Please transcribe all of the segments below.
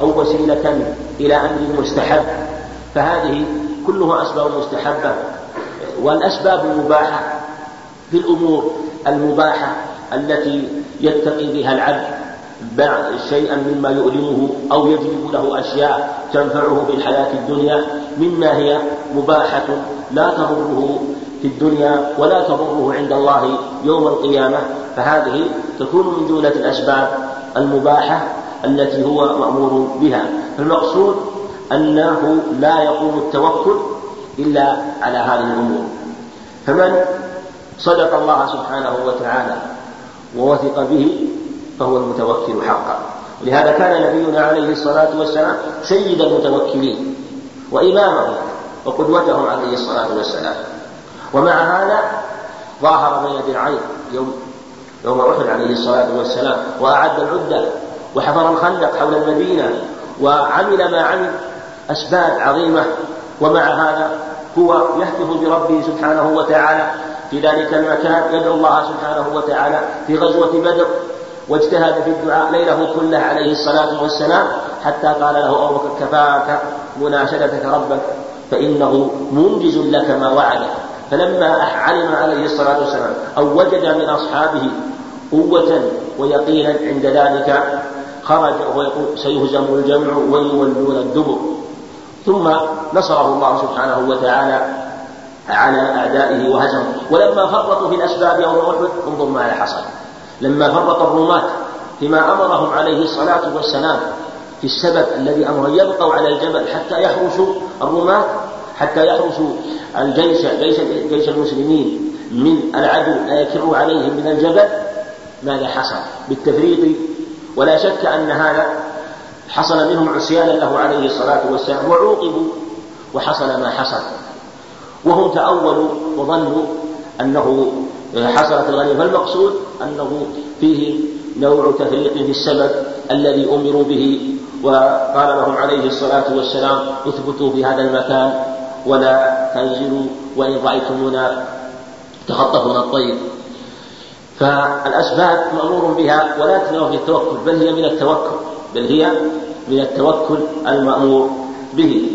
أو وسيلة إلى أمر مستحب فهذه كلها أسباب مستحبة. والأسباب المباحة في الأمور المباحة التي يتقي بها العبد شيئا مما يؤلمه أو يجلب له أشياء تنفعه في الحياة الدنيا مما هي مباحة لا تضره في الدنيا ولا تضره عند الله يوم القيامة. فهذه تكون من جملة الأسباب المباحة. التي هو مأمور بها. فالمقصود أنه لا يقوم التوكل إلا على هذه الأمور. فمن صدق الله سبحانه وتعالى ووثق به فهو المتوكل حقا. لهذا كان نبينا عليه الصلاة والسلام سيد المتوكلين وإمامهم وقدوتهم عليه الصلاة والسلام. ومع هذا ظاهر بين درعين يوم يوم أحد عليه الصلاة والسلام وأعد العدة وحفر الخندق حول المدينة وعمل ما عمل. أسباب عظيمة. ومع هذا هو يهتف بربه سبحانه وتعالى. في ذلك المكان يدعو الله سبحانه وتعالى في غزوة بدر. واجتهد في الدعاء ليله كله عليه الصلاة والسلام حتى قال له أبو كفاك مناشدتك ربك فإنه منجز لك ما وعدك. فلما علم عليه الصلاة والسلام أو وجد من أصحابه قوة ويقينا عند ذلك خرج وهو يقول سيهزم الجمع ويولون الدبر. ثم نصره الله سبحانه وتعالى على أعدائه وهزمهم ولما فرطوا في الأسباب يوم أحد انظر ماذا حصل. لما فرط الرماة فيما أمرهم عليه الصلاة والسلام في السبب الذي أمر يبقوا على الجبل حتى يحرسوا الرماة حتى يحرسوا الجيش جيش, جيش المسلمين من العدو لا يكر عليهم من الجبل ماذا حصل؟ بالتفريط ولا شك أن هذا حصل منهم عصيانا له عليه الصلاة والسلام وعوقبوا وحصل ما حصل. وهم تأولوا وظنوا أنه حصلت الغنيمة. فالمقصود أنه فيه نوع تفريط في السبب الذي أمروا به وقال لهم عليه الصلاة والسلام اثبتوا في هذا المكان ولا تنزلوا وإن رأيتمونا تخطفنا الطير. فالأسباب مأمور بها ولا تنوى في التوكل بل هي من التوكل بل هي من التوكل المأمور به.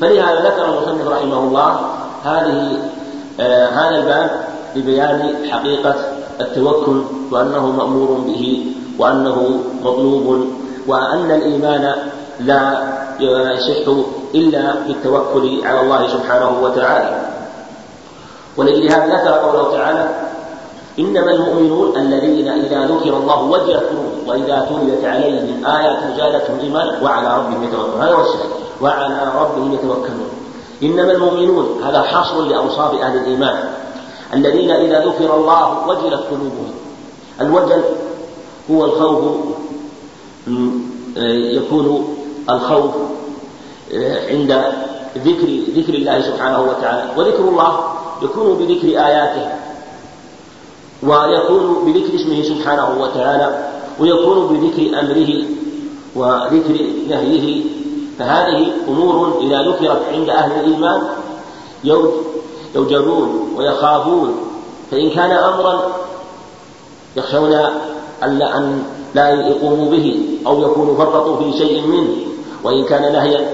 فلهذا ذكر المصنف رحمه الله هذه آه هذا الباب لبيان حقيقة التوكل وأنه مأمور به وأنه مطلوب وأن الإيمان لا يصح إلا بالتوكل على الله سبحانه وتعالى. ولأجل هذا ذكر قوله تعالى إنما المؤمنون الذين إذا ذكر الله وجلت قلوبهم وإذا تليت عليهم آيات زادتهم إيمانا وعلى ربهم يتوكلون. هذا هو السبب وعلى ربهم يتوكلون. إنما المؤمنون هذا حصر لأوصاف أهل الإيمان الذين إذا ذكر الله وجلت قلوبهم. الوجل هو الخوف يكون الخوف عند ذكر ذكر الله سبحانه وتعالى. وذكر الله يكون بذكر آياته. ويكون بذكر اسمه سبحانه وتعالى ويكون بذكر أمره وذكر نهيه فهذه أمور إذا ذكرت عند أهل الإيمان يوجلون ويخافون فإن كان أمرا يخشون ألا أن لا يقوموا به أو يكونوا فرطوا في شيء منه وإن كان نهيا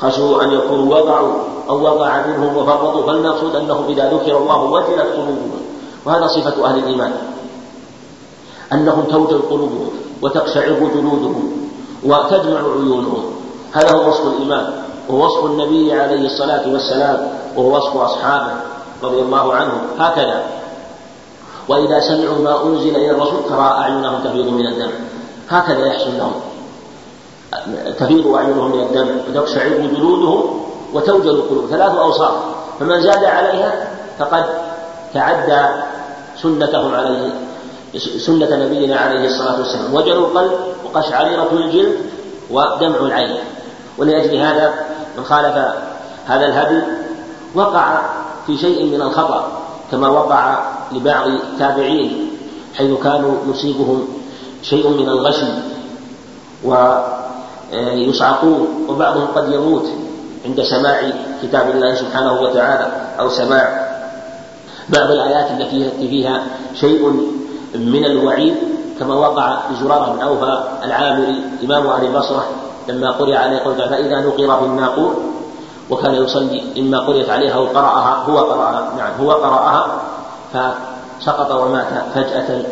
خشوا أن يكونوا وقعوا أو وقع منهم وفرطوا فالمقصود أنهم إذا ذكر الله وجلت قلوبهم. وهذا صفة أهل الإيمان. أنهم توجل قلوبهم وتقشعر جلودهم وتدمع عيونهم. هذا هو وصف الإيمان. وهو وصف النبي عليه الصلاة والسلام. وهو وصف أصحابه رضي الله عنهم. هكذا. وإذا سمعوا ما أنزل إلى الرسول ترى أعينهم تفيض من الدم. هكذا يحصل لهم. تفيض أعينهم من الدم. وتقشعر جلودهم وتوجل القلوب. ثلاث أوصاف. فمن زاد عليها فقد تعدى سنتهم عليه سنة نبينا عليه الصلاة والسلام. وجل القلب وقشعريرة الجلد ودمع العين. ولأجل هذا من خالف هذا الهدي وقع في شيء من الخطأ كما وقع لبعض التابعين حيث كانوا يصيبهم شيء من الغشي ويصعقون وبعضهم قد يموت عند سماع كتاب الله سبحانه وتعالى أو سماع بعض الآيات التي يأتي فيها شيء من الوعيد كما وقع لزرارة بن أوفى العامري إمام أهل البصرة لما قرئ عليه قول فإذا نقر في الناقور وكان يصلي إما قرئت عليها أو قرأها هو قرأها نعم هو قرأها فسقط ومات فجأة.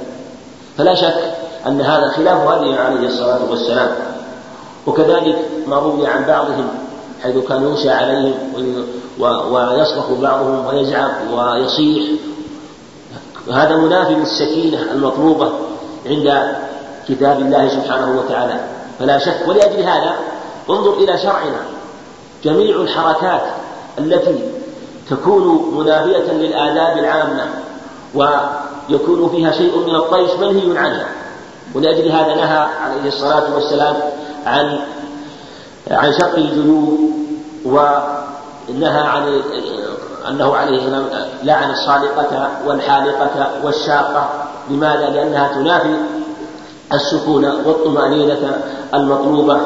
فلا شك أن هذا خلاف هدي عليه الصلاة والسلام. وكذلك ما روي عن بعضهم حيث كان ينشى عليهم ويصرخ بعضهم ويزعق ويصيح. هذا منافي للسكينة المطلوبة عند كتاب الله سبحانه وتعالى. فلا شك ولأجل هذا انظر إلى شرعنا. جميع الحركات التي تكون منافية للآداب العامة ويكون فيها شيء من الطيش منهي عنها. ولأجل هذا نهى عليه الصلاة والسلام عن عن شق الجيوب ونهى عن أنه عليه لعن الصالقة والحالقة والشاقة. لماذا؟ لأنها تنافي السكون والطمأنينة المطلوبة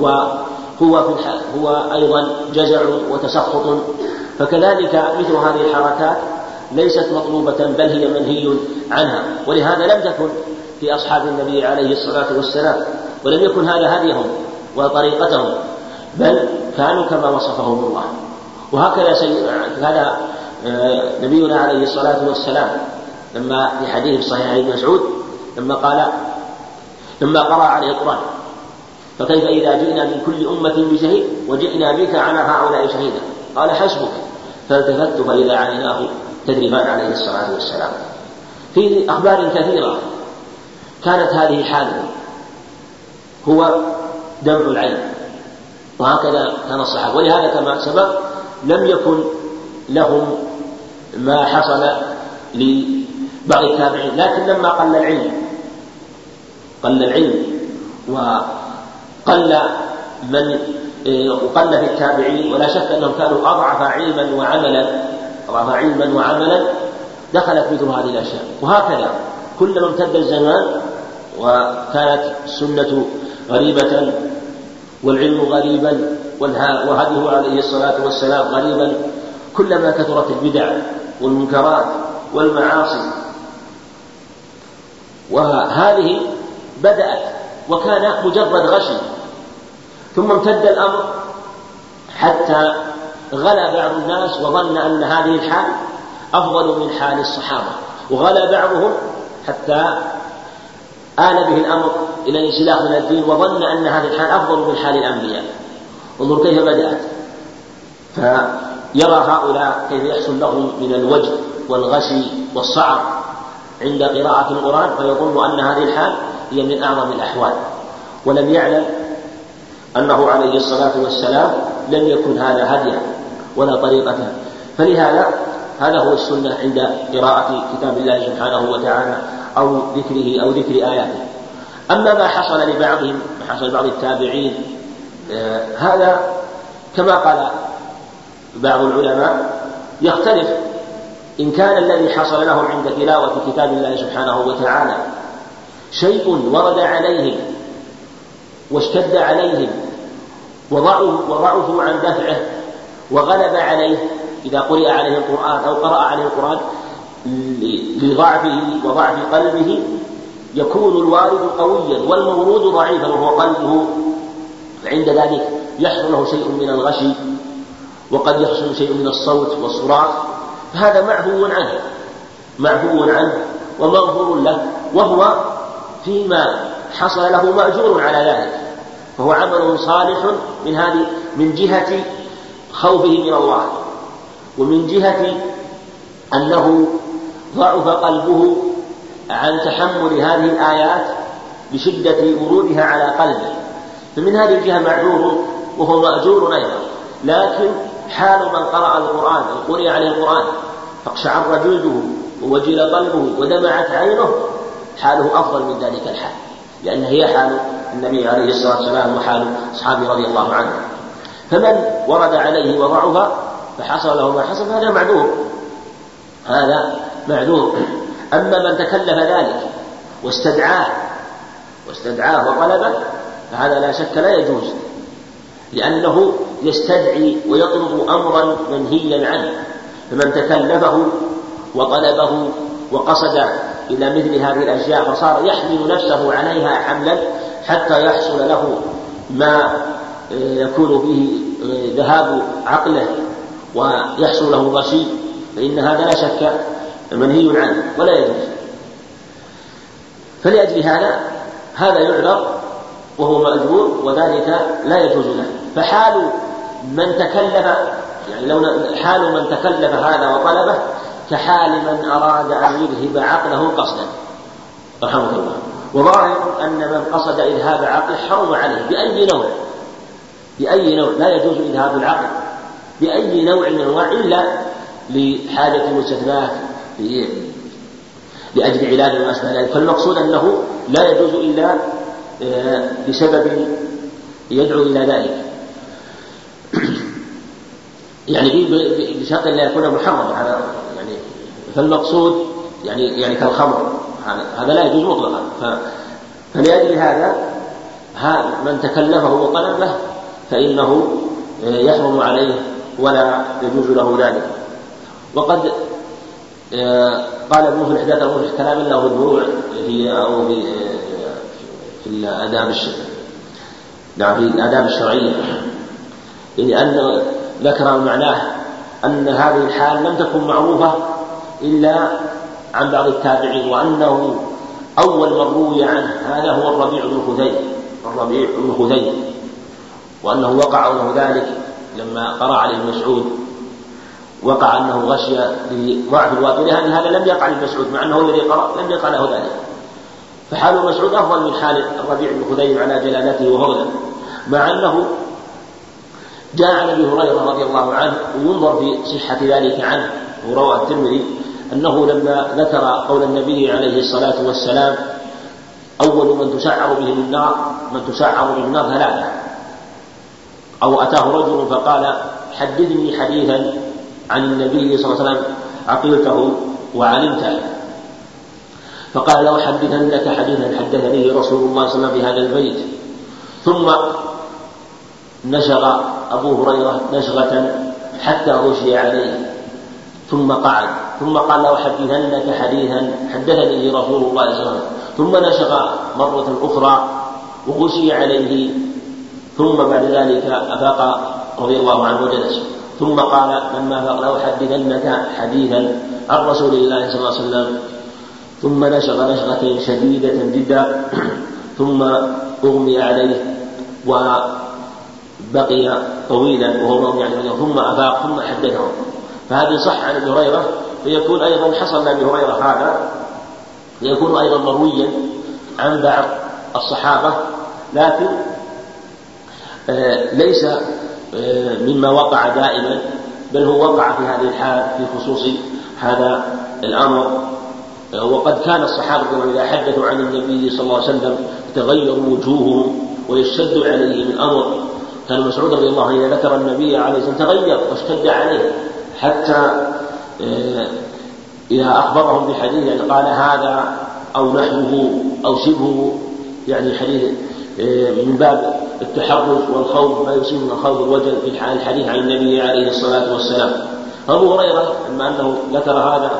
وهو في هو أيضا جزع وتسخط. فكذلك مثل هذه الحركات ليست مطلوبة بل هي منهي عنها. ولهذا لم تكن في أصحاب النبي عليه الصلاة والسلام ولم يكن هذا هديهم وطريقتهم بل كانوا كما وصفهم الله. وهكذا. هذا آه، نبينا عليه الصلاة والسلام لما في حديث صحيح ابن مسعود لما قال لما قرأ عليه القرآن فكيف إذا جئنا من كل أمة بشهيد وجئنا بك على هؤلاء شهيدا قال حسبك فالتفت فإذا عيناه تدريبان عليه الصلاة والسلام في أخبار كثيرة كانت هذه حالة هو دمع العين وهكذا كان الصحابة ولهذا كما سبق لم يكن لهم ما حصل لبعض التابعين لكن لما قل العلم قل العلم وقل من وقل في التابعين ولا شك أنهم كانوا أضعف علما وعملا أضعف علما وعملا دخلت مثل هذه الأشياء. وهكذا كلما امتد الزمان وكانت السنة غريبة والعلم غريبا وهديه عليه الصلاة والسلام غريبا كلما كثرت البدع والمنكرات والمعاصي. وهذه بدأت وكان مجرد غشي ثم امتد الأمر حتى غلا بعض الناس وظن أن هذه الحال أفضل من حال الصحابة. وغلا بعضهم حتى آل به الأمر إلى الانسلاخ من الدين وظن أن هذه الحال أفضل من حال الأنبياء. انظر كيف بدأت. فيرى هؤلاء كيف يحصل لهم من الوجد والغشي والصعب عند قراءة القرآن فيظن أن هذه الحال هي من أعظم الأحوال. ولم يعلم أنه عليه الصلاة والسلام لم يكن هذا هديا ولا طريقة. فلهذا هذا هو السنة عند قراءة كتاب الله سبحانه وتعالى أو ذكره أو ذكر آياته. أما ما حصل لبعضهم ما حصل لبعض التابعين هذا كما قال بعض العلماء يختلف إن كان الذي حصل لهم عند تلاوة كتاب الله سبحانه وتعالى شيء ورد عليهم واشتد عليهم وضعفوا عن دفعه وغلب عليه إذا قرئ عليه القرآن أو قرأ عليه القرآن لضعفه وضعف قلبه يكون الوارد قويا والمورود ضعيفا وهو قلبه فعند ذلك يحصل له شيء من الغشي وقد يحصل شيء من الصوت والصراخ فهذا معفو عنه معفو عنه ومغفور له وهو فيما حصل له مأجور على ذلك فهو عمل صالح من هذه من جهة خوفه من الله ومن جهة أنه ضعف قلبه عن تحمل هذه الآيات بشدة ورودها على قلبه. فمن هذه الجهة معذور وهو مأجور أيضا. لكن حال من قرأ القرآن أو قرئ عليه القرآن فاقشعر جلده ووجل قلبه ودمعت عينه حاله أفضل من ذلك الحال. لأن هي حال النبي عليه الصلاة والسلام وحال أصحابه رضي الله عنهم فمن ورد عليه وضعف فحصل له ما حصل فهذا معذور. هذا معذور. أما من تكلف ذلك واستدعاه واستدعاه وطلبه فهذا لا شك لا يجوز لأنه يستدعي ويطلب أمرا منهيا عنه فمن تكلفه وطلبه وقصد إلى مثل هذه الأشياء فصار يحمل نفسه عليها حملا حتى يحصل له ما يكون فيه ذهاب عقله ويحصل له الرشيد فإن هذا لا شك منهي عنه ولا يجوز. فلأجل هذا هذا يعذر وهو مأجور وذلك لا يجوز له. فحال من تكلف يعني لو حال من تكلف هذا وطلبه كحال من أراد أن يذهب عقله قصدا. رحمه الله. وظاهر أن من قصد إذهاب عقله حرم عليه. بأي نوع؟ بأي نوع؟ لا يجوز إذهاب العقل. بأي نوع من الأنواع إلا لحاجة مستثناة لأجل علاج وما أشبه ذلك فالمقصود أنه لا يجوز إلا بسبب يدعو إلى ذلك. يعني بشرط لا يكون محرما هذا يعني فالمقصود يعني يعني كالخمر هذا لا يجوز مطلقا. فلأجل هذا من تكلفه وطلبه فإنه آه، يحرم عليه ولا يجوز له ذلك. وقد آه، قال ابن في الإحداث المفلح كلام له البروع في آه، في الآداب نعم الآداب الشرعية. لأن ذكر معناه أن هذه الحال لم تكن معروفة إلا عن بعض التابعين وأنه أول من روي عنه هذا هو الربيع بن خثيم الربيع بن خثيم وأنه وقع له ذلك لما قرأ عليه مسعود. وقع أنه غشي لضعف الواقع لأن هذا لم يقع لمسعود مع أنه الذي قرأ لم يقع له ذلك. فحال مسعود أفضل من حال الربيع بن خثيم على جلالته وفضله مع أنه جاء عن أبي هريرة رضي الله عنه وينظر في صحة ذلك عنه وروى الترمذي أنه لما ذكر قول النبي عليه الصلاة والسلام أول من تسعر به النار من تسعر به النار ثلاثة. أو أتاه رجل فقال حدثني حديثا عن النبي صلى الله عليه وسلم عقلته وعلمته. فقال لو حدثنك حديثا حدثني رسول الله صلى الله عليه وسلم في هذا البيت. ثم نشغ أبو هريرة نشغة حتى غشي عليه. ثم قعد. ثم قال له حدثنك حديثا حدثني رسول الله صلى الله عليه وسلم. ثم نشغ مرة أخرى وغشي عليه. ثم بعد ذلك أفاق رضي الله عنه وجلس. ثم قال لما فاق له حدثنك حديثا عن رسول الله صلى الله عليه وسلم ثم نشغ نشغة شديدة جدا ثم أغمي عليه وبقي طويلا وهو يعني ثم أفاق ثم حدثهم فهذه صح عن ابي هريرة فيكون أيضا حصل لأبي هريرة هذا يكون أيضا مرويا عن بعض الصحابة لكن آه، ليس آه، مما وقع دائما بل هو وقع في هذه الحال في خصوص هذا الأمر. وقد كان الصحابة إذا حدثوا عن النبي صلى الله عليه وسلم تغير وجوههم ويشتد عليهم الأمر كان مسعود رضي الله عنه إذا ذكر النبي عليه الصلاة والسلام تغير واشتد عليه حتى آه، إذا أخبرهم بحديث يعني قال هذا أو نحوه أو شبهه يعني حديث من باب التحرج والخوف ما يصيب من الخوف والوجل في الحديث عن النبي عليه الصلاة والسلام. فأبو هريرة أما أنه ذكر هذا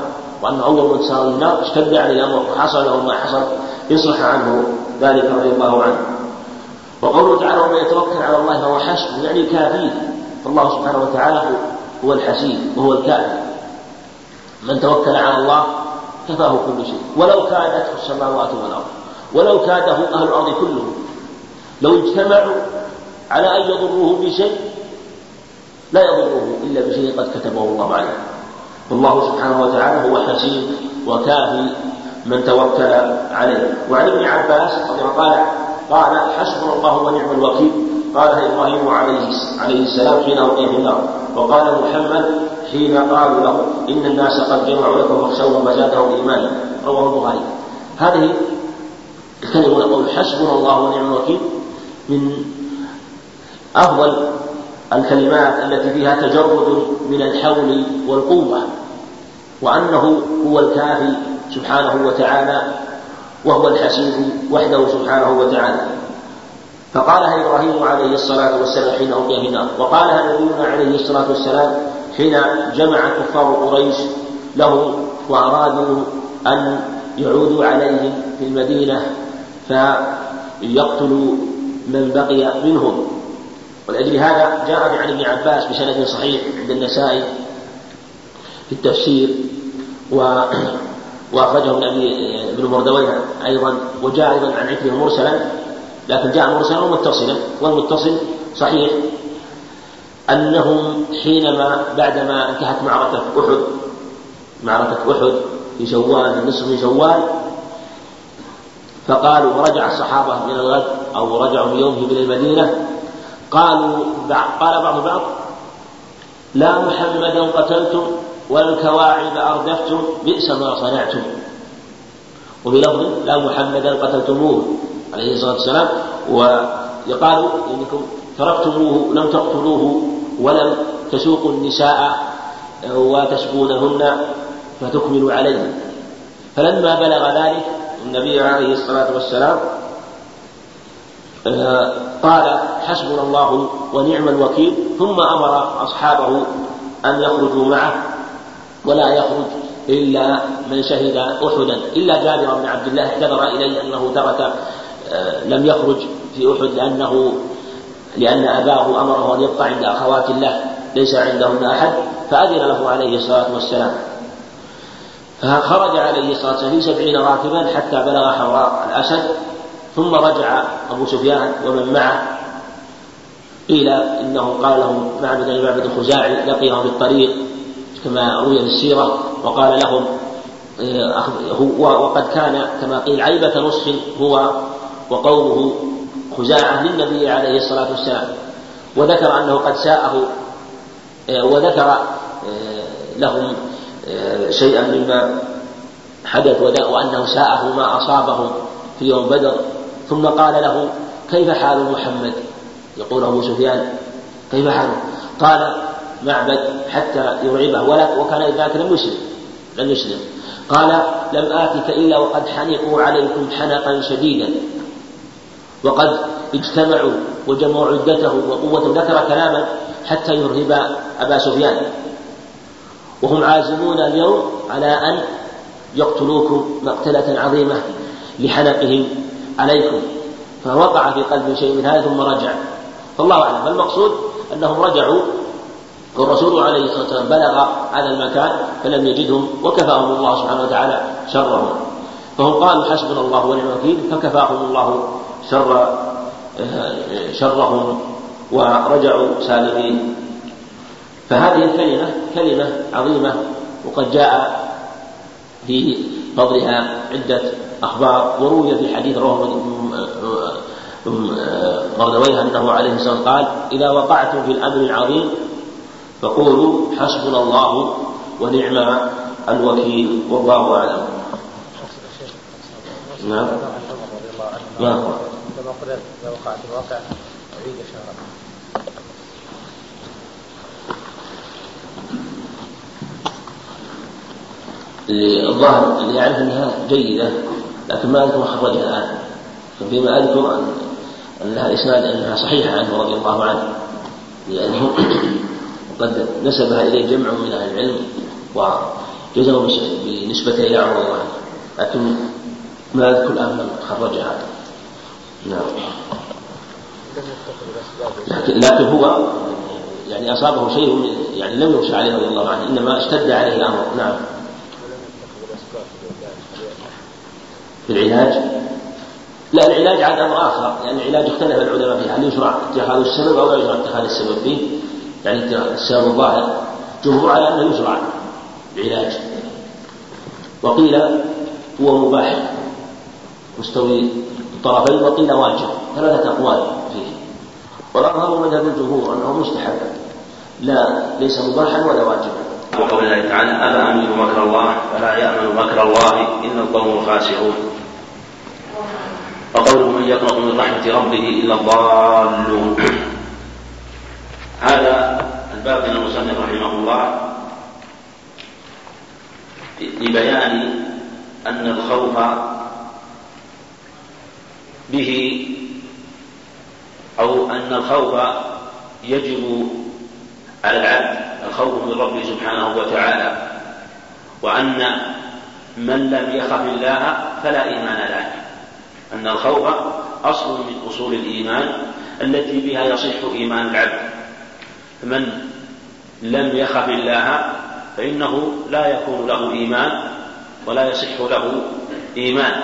أول من سار النار اشتد عليه الأمر وحصل له ما حصل يصلح عنه ذلك رضي الله عنه. وقوله تعالى ومن يتوكل على الله فهو حسبه. يعني كافيه فالله سبحانه وتعالى هو الحسيب وهو الكافي من توكل على الله كفاه كل شيء. ولو كادته السماوات والأرض ولو كاده أهل الأرض كلهم لو اجتمعوا على أن يضروه بشيء لا يضره إلا بشيء قد كتبه الله عليه. والله سبحانه وتعالى هو حسيب وكافي من توكل عليه. وعن ابن عباس رضي الله قال قال حسبنا الله ونعم الوكيل. قالها إبراهيم عليه عليه السلام حين القي في النار. وقال محمد حين قالوا له إن الناس قد جمعوا لكم فاخشوهم فزادهم إيمانا. رواه البخاري هذه الكلمة نقول حسبنا الله ونعم الوكيل. من أفضل الكلمات التي فيها تجرد من الحول والقوة. وأنه هو الكافي سبحانه وتعالى وهو الحسيب وحده سبحانه وتعالى. فقالها إبراهيم عليه الصلاة والسلام حين القي في النار وقالها نبينا عليه الصلاة والسلام حين جمع كفار قريش له وأرادوا أن يعود عليهم في المدينة فيقتل من بقي منهم. ولأجل هذا جاء عن ابن عباس بسند صحيح عند النسائي في التفسير و وأخرجه ابن أبي ابن مردويه أيضا وجاء أيضا عن عكرمة مرسلا لكن جاء مرسلا ومتصلا والمتصل صحيح أنهم حينما بعدما انتهت معركة أحد معركة أحد في شوال من شوال فقالوا ورجع الصحابة من الغد أو رجعوا بيومهم إلى المدينة قالوا قال بعض البعض لا محمدا قتلتم ولا الكواعب أردفتم بئس ما صنعتم. وبلفظ لا محمدا قتلتموه عليه الصلاة والسلام. ويقال إنكم تركتموه لم تقتلوه ولم تسوقوا النساء وتسبونهن فتكملوا عليه. فلما بلغ ذلك النبي عليه الصلاة والسلام آه، قال حسبنا الله ونعم الوكيل. ثم أمر أصحابه أن يخرجوا معه. ولا يخرج إلا من شهد أحدا. إلا جابر بن عبد الله اعتذر إليه أنه ترك آه، لم يخرج في أحد لأنه لأن أباه أمره أن يبقى عند أخوات الله ليس عندهن أحد فأذن له عليه الصلاة والسلام. فخرج عليه الصلاة والسلام في سبعين راكبا حتى بلغ حوراء الأسد ثم رجع أبو سفيان ومن معه قيل إنه قال لهم معبد بن معبد الخزاعي لقيهم في الطريق. كما روي في السيرة وقال لهم آه، هو وقد كان كما قيل عيبة نصح هو وقومه خزاعة للنبي عليه الصلاة والسلام. وذكر أنه قد ساءه آه، وذكر آه، لهم شيئا مما حدث وأنه ساءه ما أصابهم في يوم بدر. ثم قال له كيف حال محمد؟ يقول أبو سفيان كيف حاله؟ قال معبد حتى يرعبه ولا وكان ذاك لم يسلم. لم يسلم. قال لم آتك إلا وقد حنقوا عليكم حنقا شديدا. وقد اجتمعوا وجمعوا عدته وقوة ذكر كلاما حتى يرهب أبا سفيان. وهم عازمون اليوم على أن يقتلوكم مقتلة عظيمة لحنقهم عليكم. فوقع في قلب شيء من هذا ثم رجع. فالله أعلم. فالمقصود أنهم رجعوا والرسول عليه الصلاة والسلام بلغ هذا المكان فلم يجدهم وكفاهم الله سبحانه وتعالى شرهم فهم قالوا حسبنا الله ونعم الوكيل فكفاهم الله شر شرهم ورجعوا سالمين فهذه الكلمة كلمة عظيمة وقد جاء في فضلها عدة أخبار وروي في حديث رواه مردويه أنه عليه الصلاة والسلام قال إذا وقعتم في الأمر العظيم فقولوا حسبنا الله ونعم الوكيل والله أعلم. نعم. نعم. كما قلت لو وقعت الواقع عيد شهر الظاهر اللي يعرف إنها جيدة لكن ما أذكر خرجها الآن. فيما أذكر ان أنها إسناد أنها صحيحة عنه رضي الله عنه لأنه قد نسبها إليه جمع من أهل العلم وجزموا بنسبته إلى عمر الله لكن ما أذكر الآن من خرجها نعم. لكن لكن هو يعني أصابه شيء يعني لم يخشى عليه رضي الله عنه إنما اشتد عليه الأمر. نعم. في العلاج؟ لا العلاج عاد أمر آخر. لأن يعني العلاج اختلف العلماء فيه هل يشرع اتخاذ السبب أو لا يشرع اتخاذ السبب فيه يعني السبب الظاهر جمهور على أنه يشرع العلاج وقيل هو مباح مستوي الطرفين وقيل واجب ثلاثة أقوال فيه. والأظهر مذهب الجمهور أنه مستحب لا ليس مباحا ولا واجبا. وقول الله تعالى أفأمنوا مكر الله فلا يأمن مكر الله؟ إلا القوم الخاسرون. وقوله من يقنط من رحمة ربه إلا الضالون. هذا الباب من المصنف رحمه الله لبيان أن الخوف به أو أن الخوف يجب على العبد الخوف من ربه سبحانه وتعالى وأن من لم يخف الله فلا إيمان له. أن الخوف أصل من أصول الإيمان التي بها يصح إيمان العبد. من لم يخف الله فإنه لا يكون له إيمان ولا يصح له إيمان.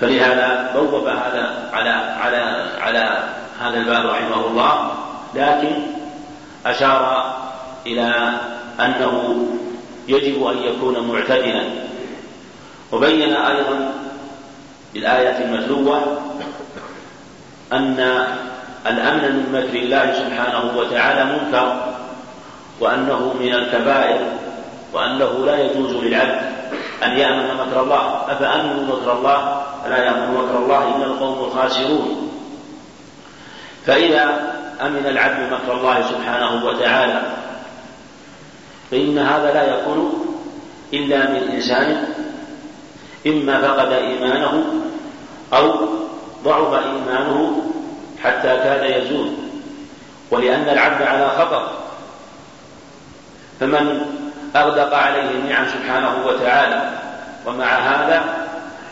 فلهذا بوب هذا على على على هذا الباب رحمه الله لكن أشار إلى أنه يجب أن يكون معتدلا. وبين أيضا بالآية المتلوة أن الأمن من مكر الله سبحانه وتعالى منكر وأنه من الكبائر وأنه لا يجوز للعبد أن يأمن مكر الله. أفأمنوا مكر الله؟ فلا يأمن مكر الله؟ إلا القوم الخاسرون. فإذا أمن العبد مكر الله سبحانه وتعالى فإن هذا لا يكون إلا من إنسان إما فقد إيمانه أو ضعف إيمانه حتى كاد يزول. ولأن العبد على خطر. فمن أغدق عليه النعم سبحانه وتعالى ومع هذا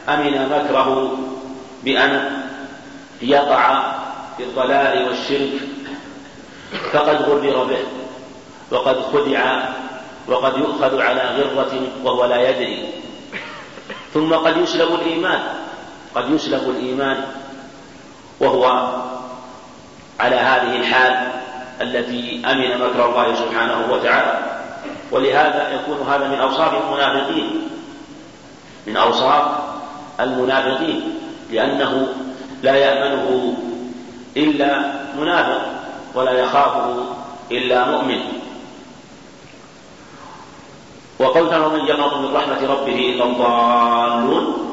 أمن مكره بأن يقع في الضلال والشرك. فقد غرر به وقد خدع وقد يؤخذ على غرة وهو لا يدري. ثم قد يسلب الإيمان قد يسلب الإيمان وهو على هذه الحال التي أمن مكر الله سبحانه وتعالى. ولهذا يكون هذا من أوصاف المنافقين من أوصاف المنافقين لأنه لا يأمنه إلا منافق ولا يخافه إلا مؤمن. وقول تعالى من يقنط من رحمة ربه إلا الضالون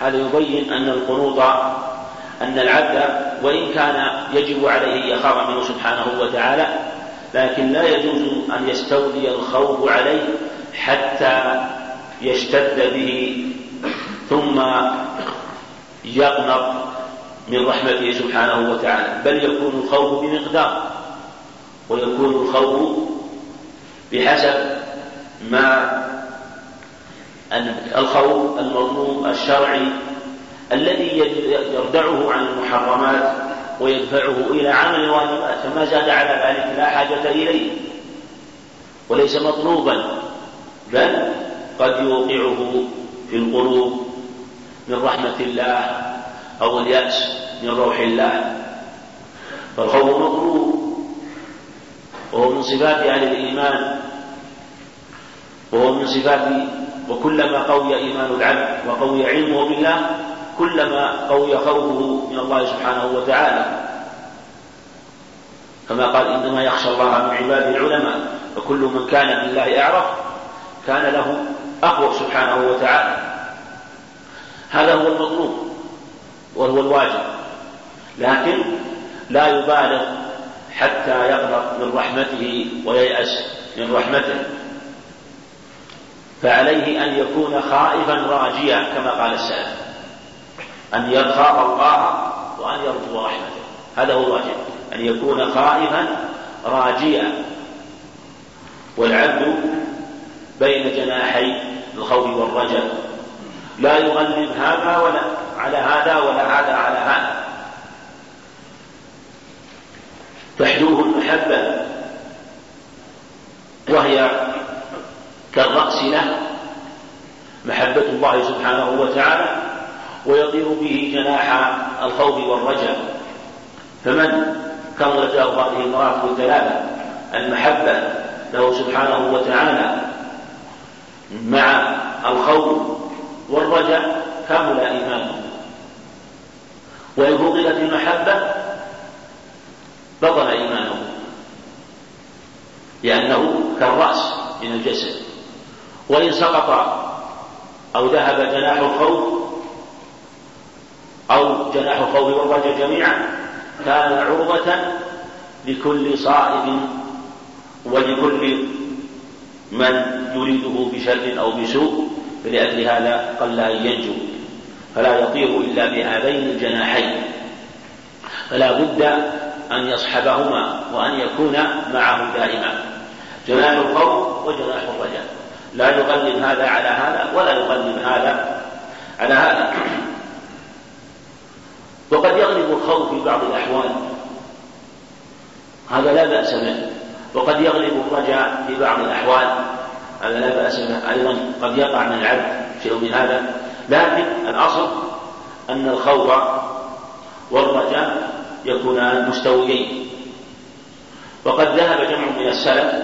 هذا يبين أن القنوط أن العبد وإن كان يجب عليه أن يخاف منه سبحانه وتعالى لكن لا يجوز أن يستولي الخوف عليه حتى يشتد به ثم يقنط من رحمته سبحانه وتعالى. بل يكون الخوف بمقدار ويكون الخوف بحسب ما الخوف المطلوب الشرعي الذي يردعه عن المحرمات ويدفعه إلى عمل الواجبات فما زاد على ذلك لا حاجة إليه. وليس مطلوبا بل قد يوقعه في القلوب من رحمة الله أو اليأس من روح الله. فالخوف مطلوب وهو من صفات أهل الإيمان وهو من صفات وكلما قوي إيمان العبد وقوي علمه بالله كلما قوي خوفه من الله سبحانه وتعالى. كما قال إنما يخشى الله من عباده العلماء فكل من كان بالله أعرف كان له أقوى سبحانه وتعالى. هذا هو المطلوب وهو الواجب. لكن لا يبالغ حتى يقنط من رحمته وييأس من رحمته. فعليه أن يكون خائفا راجيا كما قال السلف. أن يخاف الله وأن يرجو رحمته. هذا هو الواجب. أن يكون خائفا راجيا. والعبد بين جناحي الخوف والرجاء لا يغلب هذا ولا على هذا ولا هذا على هذا. تحدوه المحبة وهي كالرأس له. محبة الله سبحانه وتعالى. ويطير به جناح الخوف والرجاء فمن له هذه المراتب الثلاثة المحبة له سبحانه وتعالى مع الخوف والرجاء كمل إيمانه. وإن فقدت المحبة بطل إيمانه. لأنه كالرأس من الجسد. وإن سقط أو ذهب جناح الخوف أو جناح الخوف والرجاء جميعا كان عرضة لكل صائب ولكل من يريده بشر أو بسوء فلأجل هذا قل أن ينجو فلا يطير إلا بهذين الجناحين. فلا بد أن يصحبهما وأن يكون معه دائما. جناح الخوف وجناح الرجاء. لا يغلب هذا على هذا ولا يغلب هذا على هذا. وقد يغلب الخوف في بعض الأحوال. هذا لا بأس به وقد يغلب الرجاء في بعض الأحوال. هذا لا بأس به أيضا قد يقع من العبد شيء من هذا. لكن الأصل أن الخوف والرجاء يكونان مستويين. وقد ذهب جمع من السلف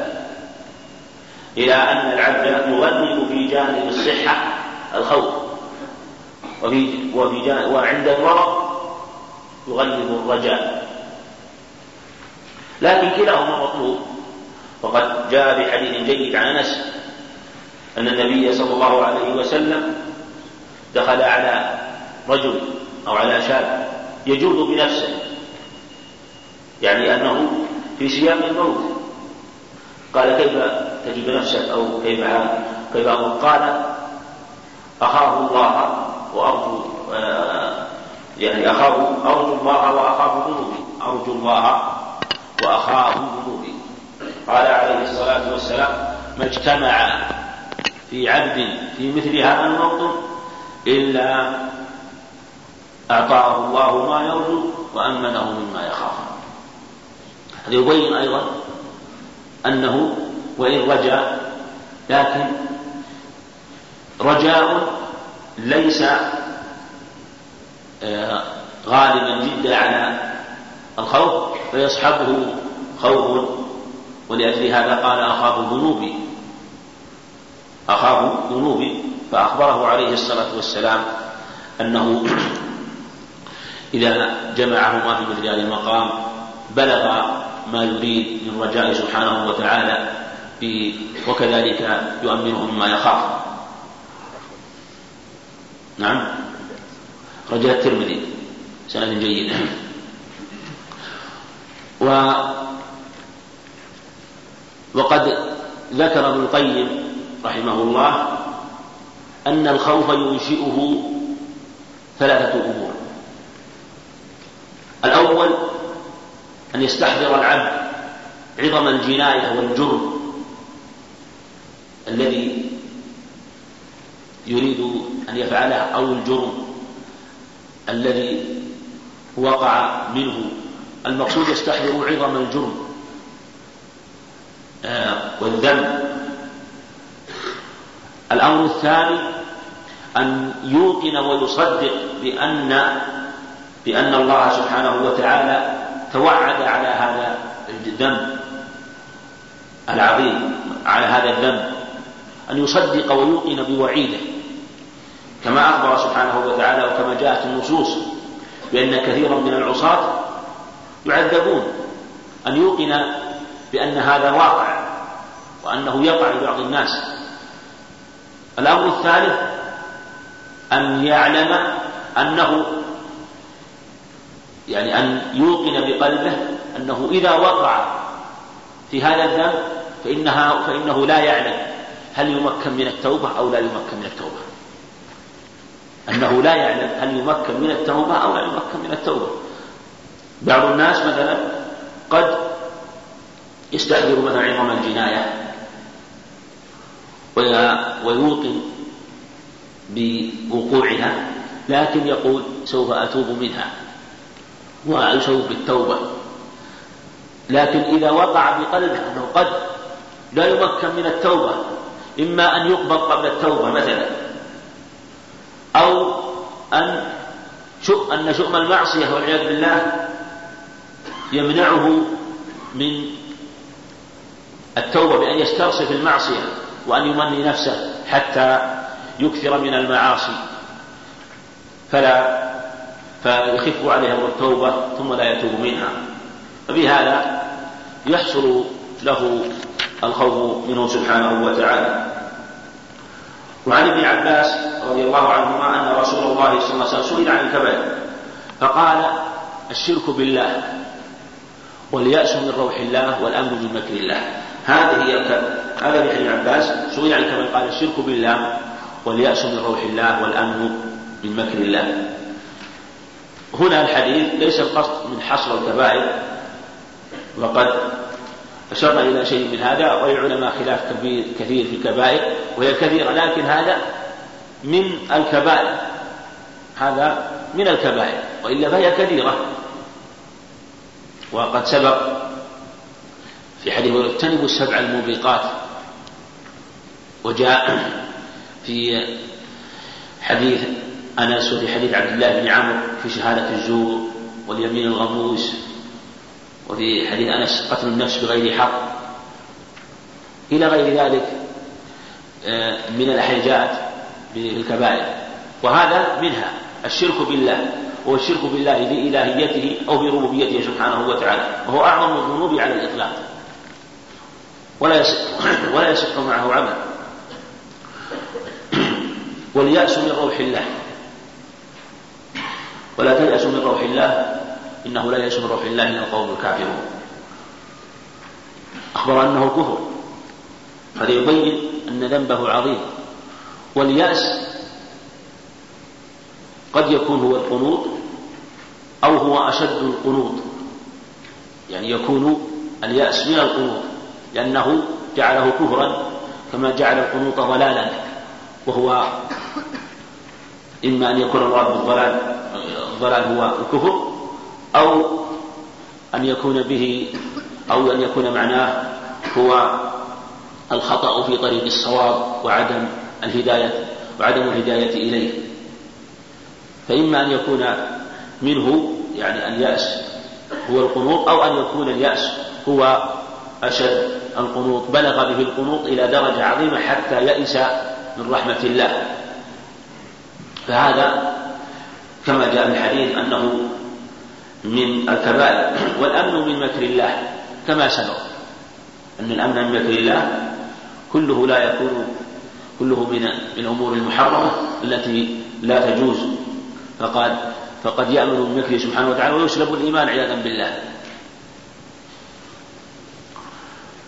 إلى أن العبد يغلب في جانب الصحة الخوف. وفي وفي جانب وعند المرض يغلب الرجاء. لكن كلاهما مطلوب. وقد جاء في حديث جيد عن أنس أن النبي صلى الله عليه وسلم دخل على رجل أو على شاب يجود بنفسه يعني أنه في سياق الموت. قال كيف تجد نفسك؟ أو كيف كيف قال اخاف الله وأرجو آه، يعني اخاف أرجو الله واخاف ذنوبي أرجو الله واخاف ذنوبي قال عليه الصلاة والسلام ما اجتمع في عبد في مثل هذا الموطن إلا أعطاه الله ما يرجو وأمنه مما يخاف. هذا يبين أيضا أنه وإن رجا لكن رجاء ليس غالبا جدا على الخوف فيصحبه خوف ولأجل هذا قال أخاف ذنوبي. أخاف ذنوبي فأخبره عليه الصلاة والسلام أنه إذا جمعهما في مثل هذا المقام بلغ ما يريد من رجاء سبحانه وتعالى وكذلك يؤمنه مما يخاف. نعم. رجاء الترمذي. سند جيد و وقد ذكر ابن القيم رحمه الله أن الخوف ينشئه ثلاثة أمور. الأول أن يستحضر العبد عظم الجناية والجرم الذي يريد أن يفعله أو الجرم. الذي وقع منه. المقصود يستحضر عظم الجرم آه، والذنب. الأمر الثاني أن يوقن ويصدق بأن بأن الله سبحانه وتعالى توعد على هذا الذنب العظيم على هذا الذنب. أن يصدق ويوقن بوعيده. كما أخبر سبحانه وتعالى وكما جاءت النصوص بأن كثيرا من العصاة يعذبون. أن يوقن بأن هذا واقع وأنه يقع لبعض الناس. الأمر الثالث أن يعلم أنه يعني أن يوقن بقلبه أنه إذا وقع في هذا الذنب فإنها فإنه لا يعلم هل يمكن من التوبة أو لا يمكن من التوبة. أنه لا يعلم هل يمكن من التوبة أو لا يمكن من التوبة. بعض الناس مثلا قد يستحضر مثلا عظم الجناية ويوقن بوقوعها لكن يقول سوف أتوب منها وأشوف بالتوبة. لكن إذا وقع بقلبه أنه قد لا يمكن من التوبة إما أن يقبض قبل التوبة مثلا. أو أن أن شؤم المعصية والعياذ بالله يمنعه من التوبة بأن يسترصف المعصية وأن يمني نفسه حتى يكثر من المعاصي. فلا فيخف عليها التوبة ثم لا يتوب منها. فبهذا يحصل له الخوف منه سبحانه وتعالى. وعن ابن عباس رضي الله عنهما أن رسول الله صلى الله عليه وسلم سئل عن الكبائر فقال الشرك بالله واليأس من روح الله والأمر من مكر الله. هذه هي هذا ابن عباس سئل عن الكبائر. قال الشرك بالله واليأس من روح الله والأمن من مكر الله. هنا الحديث ليس القصد من حصر الكبائر وقد أشرنا إلى شيء من هذا وللعلماء خلاف كبير كثير في الكبائر وهي كثيرة لكن هذا من الكبائر. هذا من الكبائر وإلا فهي كثيرة وقد سبق في حديث اجتنبوا السبع الموبقات. وجاء في حديث أنس وفي حديث عبد الله بن عمرو في شهادة الزور واليمين الغموس. وفي حديث أنس قتل النفس بغير حق. إلى غير ذلك آه، من الأحجات بالكبائر. وهذا منها الشرك بالله هو الشرك بالله بإلهيته أو بربوبيته سبحانه وتعالى وهو أعظم الذنوب على الإطلاق. ولا يصح ولا يصح معه عمل. واليأس من روح الله. ولا تيأس من روح الله إنه لا من روح الله إلا القوم الكافرون. أخبر أنه كفر. هذا يبين أن ذنبه عظيم. واليأس قد يكون هو القنوط أو هو أشد القنوط. يعني يكون اليأس من القنوط. لأنه جعله كفرا كما جعل القنوط ضلالا. وهو إما أن يكون المراد بالضلال الضلال هو الكفر أو أن يكون به أو أن يكون معناه هو الخطأ في طريق الصواب وعدم الهداية وعدم الهداية إليه. فإما أن يكون منه يعني اليأس هو القنوط أو أن يكون اليأس هو أشد القنوط بلغ به القنوط إلى درجة عظيمة حتى يئس من رحمة الله. فهذا كما جاء في الحديث أنه من الكبائر والأمن من مكر الله كما سبق. أن الأمن من مكر الله كله لا يكون كله من الأمور المحرمة التي لا تجوز. فقد فقد يأمن من مكره سبحانه وتعالى ويسلب الإيمان عياذا بالله.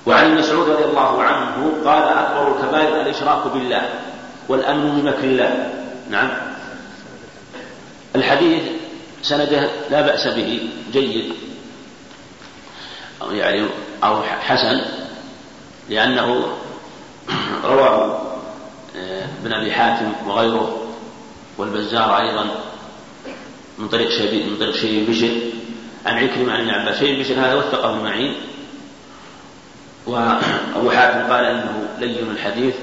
وعن مسعود رضي الله عنه قال أكبر الكبائر الإشراك بالله والأمن من مكر الله. نعم. الحديث سنده لا بأس به جيد. أو يعني أو حسن لأنه رواه آه، ابن أبي حاتم وغيره والبزار أيضا من طريق شيء من طريق شيء بشر عن عكرمة عن ابن عباس. شيء بشر هذا وثقه المعين وأبو حاتم قال إنه لين الحديث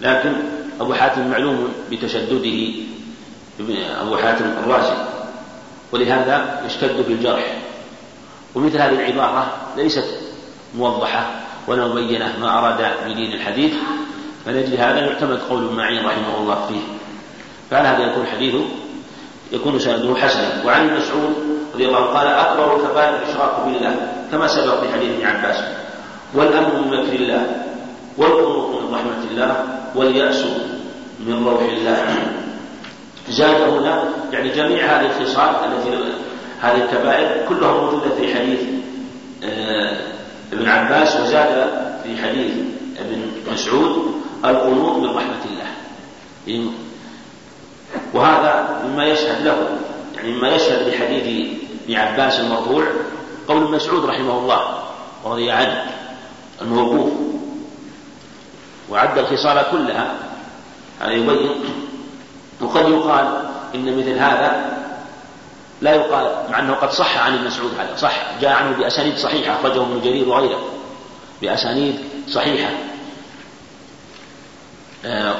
لكن أبو حاتم معلوم بتشدده أبو حاتم الرازي. ولهذا يشتد في الجرح ومثل هذه العبارة ليست موضحة ولا مبينة ما أراد بدين الحديث فلأجل هذا يعتمد قول معين رحمه الله فيه. فعلى هذا يكون حديثه يكون سنده حسنا. وعن ابن مسعود رضي الله عنه قال أكبر الكبائر الإشراك بالله كما سبق في حديث ابن عباس. والأمن من مكر الله والقنوط من رحمة الله واليأس من روح الله. زاد هنا يعني جميع هذه الخصال التي هذه الكبائر كلها موجودة في حديث آه، ابن عباس وزاد في حديث ابن مسعود القنوط من رحمة الله. وهذا مما يشهد له يعني مما يشهد لحديث ابن عباس المرفوع قول مسعود رحمه الله ورضي عنه الموقوف. وعد الخصال كلها هذا يبين وقد يقال إن مثل هذا لا يقال مع أنه قد صح عن ابن مسعود هذا صح جاء عنه بأسانيد صحيحة أخرجه ابن جرير وغيره بأسانيد صحيحة. آه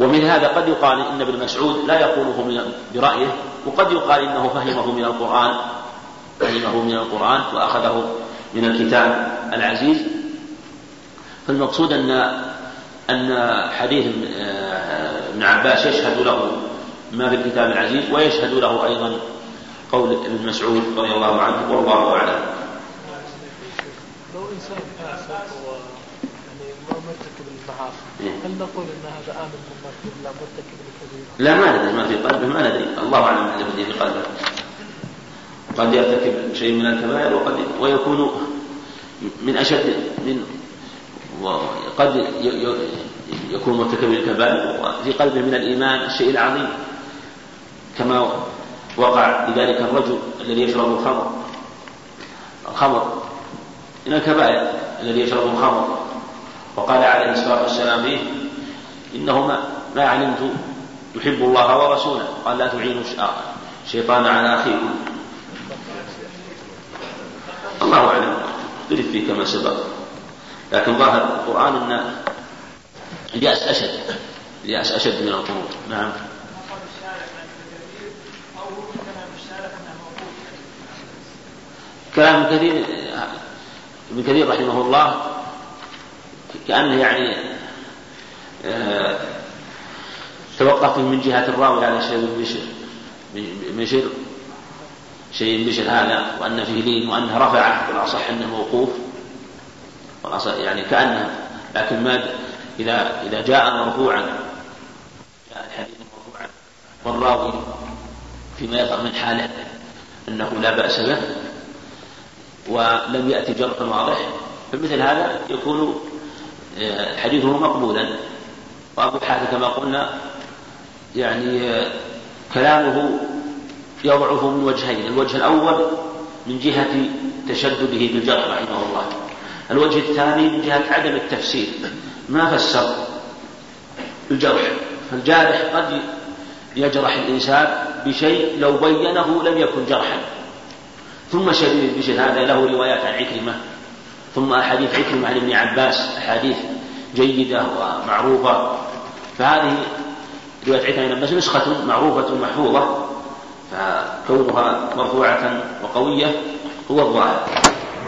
ومن هذا قد يقال إن ابن مسعود لا يقوله من برأيه وقد يقال إنه فهمه من القرآن فهمه من القرآن وأخذه من الكتاب العزيز. فالمقصود أن أن حديث آه، ابن عباس يشهد له ما في الكتاب العزيز ويشهد له أيضا قول ابن مسعود رضي الله عنه والله أعلم. لو إنسان يعني ما مرتكب المعاصي إيه. هل نقول أن هذا آمن من لا مرتكب الكبيرة؟ لا ما ندري ما في قلبه ما ندري الله أعلم الذي في قلبه. قد يرتكب شيء من الكبائر وقد ويكون من أشد من وقد يكون مرتكب للكبائر وفي قلبه من الإيمان الشيء العظيم كما وقع لذلك الرجل الذي يشرب الخمر. الخمر من الكبائر الذي يشرب الخمر. وقال عليه الصلاة والسلام فيه إنه ما, ما علمت يحب الله ورسوله. قال لا تعينوا الشيطان على أخيكم. الله أعلم. اختلف فيه كما سبق. لكن ظاهر القرآن أن اليأس أشد. اليأس أشد من القنوط نعم. كلام كثير ابن كثير رحمه الله كأنه يعني آه، توقف من جهة الراوي على شيء بن بشر شيء بشر هذا وأن فيه لين وأنه رفعه والأصح أنه موقوف والأصح يعني كأنه لكن ما إذا إذا جاء مرفوعا. جاء الحديث مرفوعا. والراوي فيما يظهر من حاله أنه لا بأس به ولم يأتي جرح واضح. فمثل هذا يكون آه، حديثه مقبولا. وأبو حاتم كما قلنا يعني آه، كلامه يضعف من وجهين. الوجه الأول من جهة تشدده بالجرح رحمه الله. الوجه الثاني من جهة عدم التفسير. ما فسر الجرح. فالجارح قد يجرح الإنسان بشيء لو بينه لم يكن جرحا. ثم شديد بشر هذا له روايات عن عكرمة ثم أحاديث عكرمة عن ابن عباس أحاديث جيدة ومعروفة. فهذه رواية عكرمة عن عباس نسخة معروفة محفوظة فكونها مرفوعة وقوية هو الظاهر.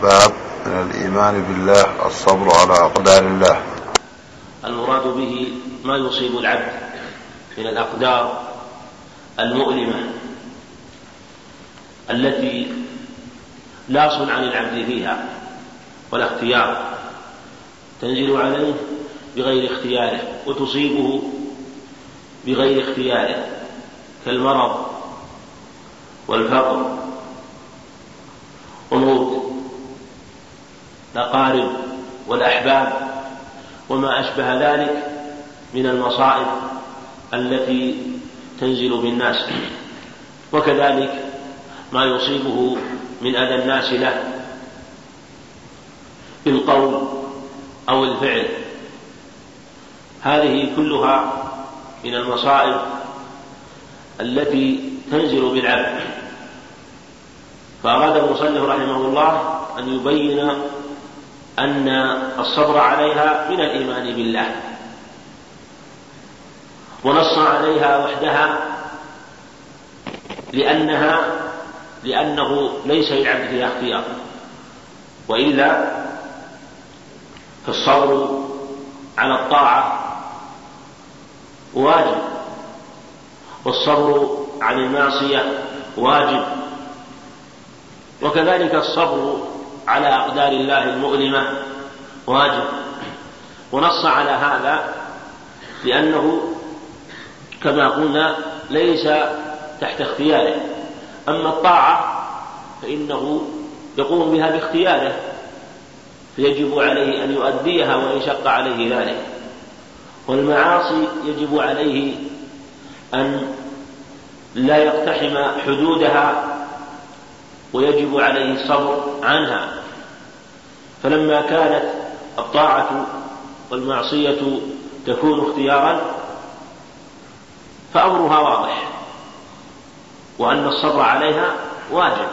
باب الإيمان بالله الصبر على أقدار الله. المراد به ما يصيب العبد من الأقدار المؤلمة التي لا صنع للعبد فيها ولا اختيار تنزل عليه بغير اختياره وتصيبه بغير اختياره كالمرض والفقر وموت الأقارب والأحباب. وما أشبه ذلك من المصائب التي تنزل بالناس. وكذلك ما يصيبه من أذى الناس له بالقول أو الفعل. هذه كلها من المصائب التي تنزل بالعبد. فأراد المصنف رحمه الله أن يبين أن الصبر عليها من الإيمان بالله. ونص عليها وحدها لأنها لأنه ليس للعبد فيها اختيار. وإلا فالصبر على الطاعة واجب والصبر عن المعصية واجب. وكذلك الصبر على أقدار الله المؤلمة. واجب. ونص على هذا لأنه كما قلنا ليس تحت اختياره. أما الطاعة فإنه يقوم بها باختياره. فيجب عليه أن يؤديها وإن شق عليه ذلك. والمعاصي يجب عليه أن لا يقتحم حدودها ويجب عليه الصبر عنها. فلما كانت الطاعة والمعصية تكون اختيارا فأمرها واضح وأن الصبر عليها واجب.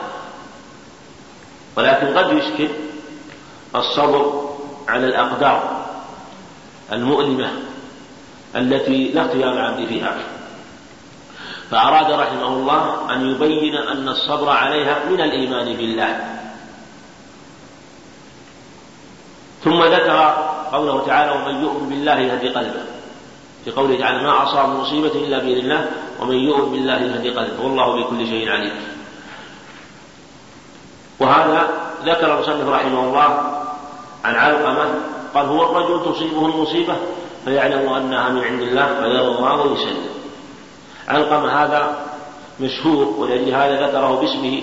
ولكن قد يشكل الصبر على الأقدار المؤلمة التي لا اختيار العبد فيها. فأراد رحمه الله أن يبين أن الصبر عليها من الإيمان بالله. ثم ذكر قوله تعالى ومن يؤمن بالله يهدي قلبه. في قوله تعالى ما أصاب مصيبة إلا بإذن الله ومن يؤمن بالله يهدي قلبه. والله بكل شيء عليم. وهذا ذكر المصنف رحمه الله عن علقمة قال هو الرجل تصيبه المصيبة فيعلم أنها من عند الله فيرضى ويسلم. علقمة هذا مشهور ولأجل هذا ذكره باسمه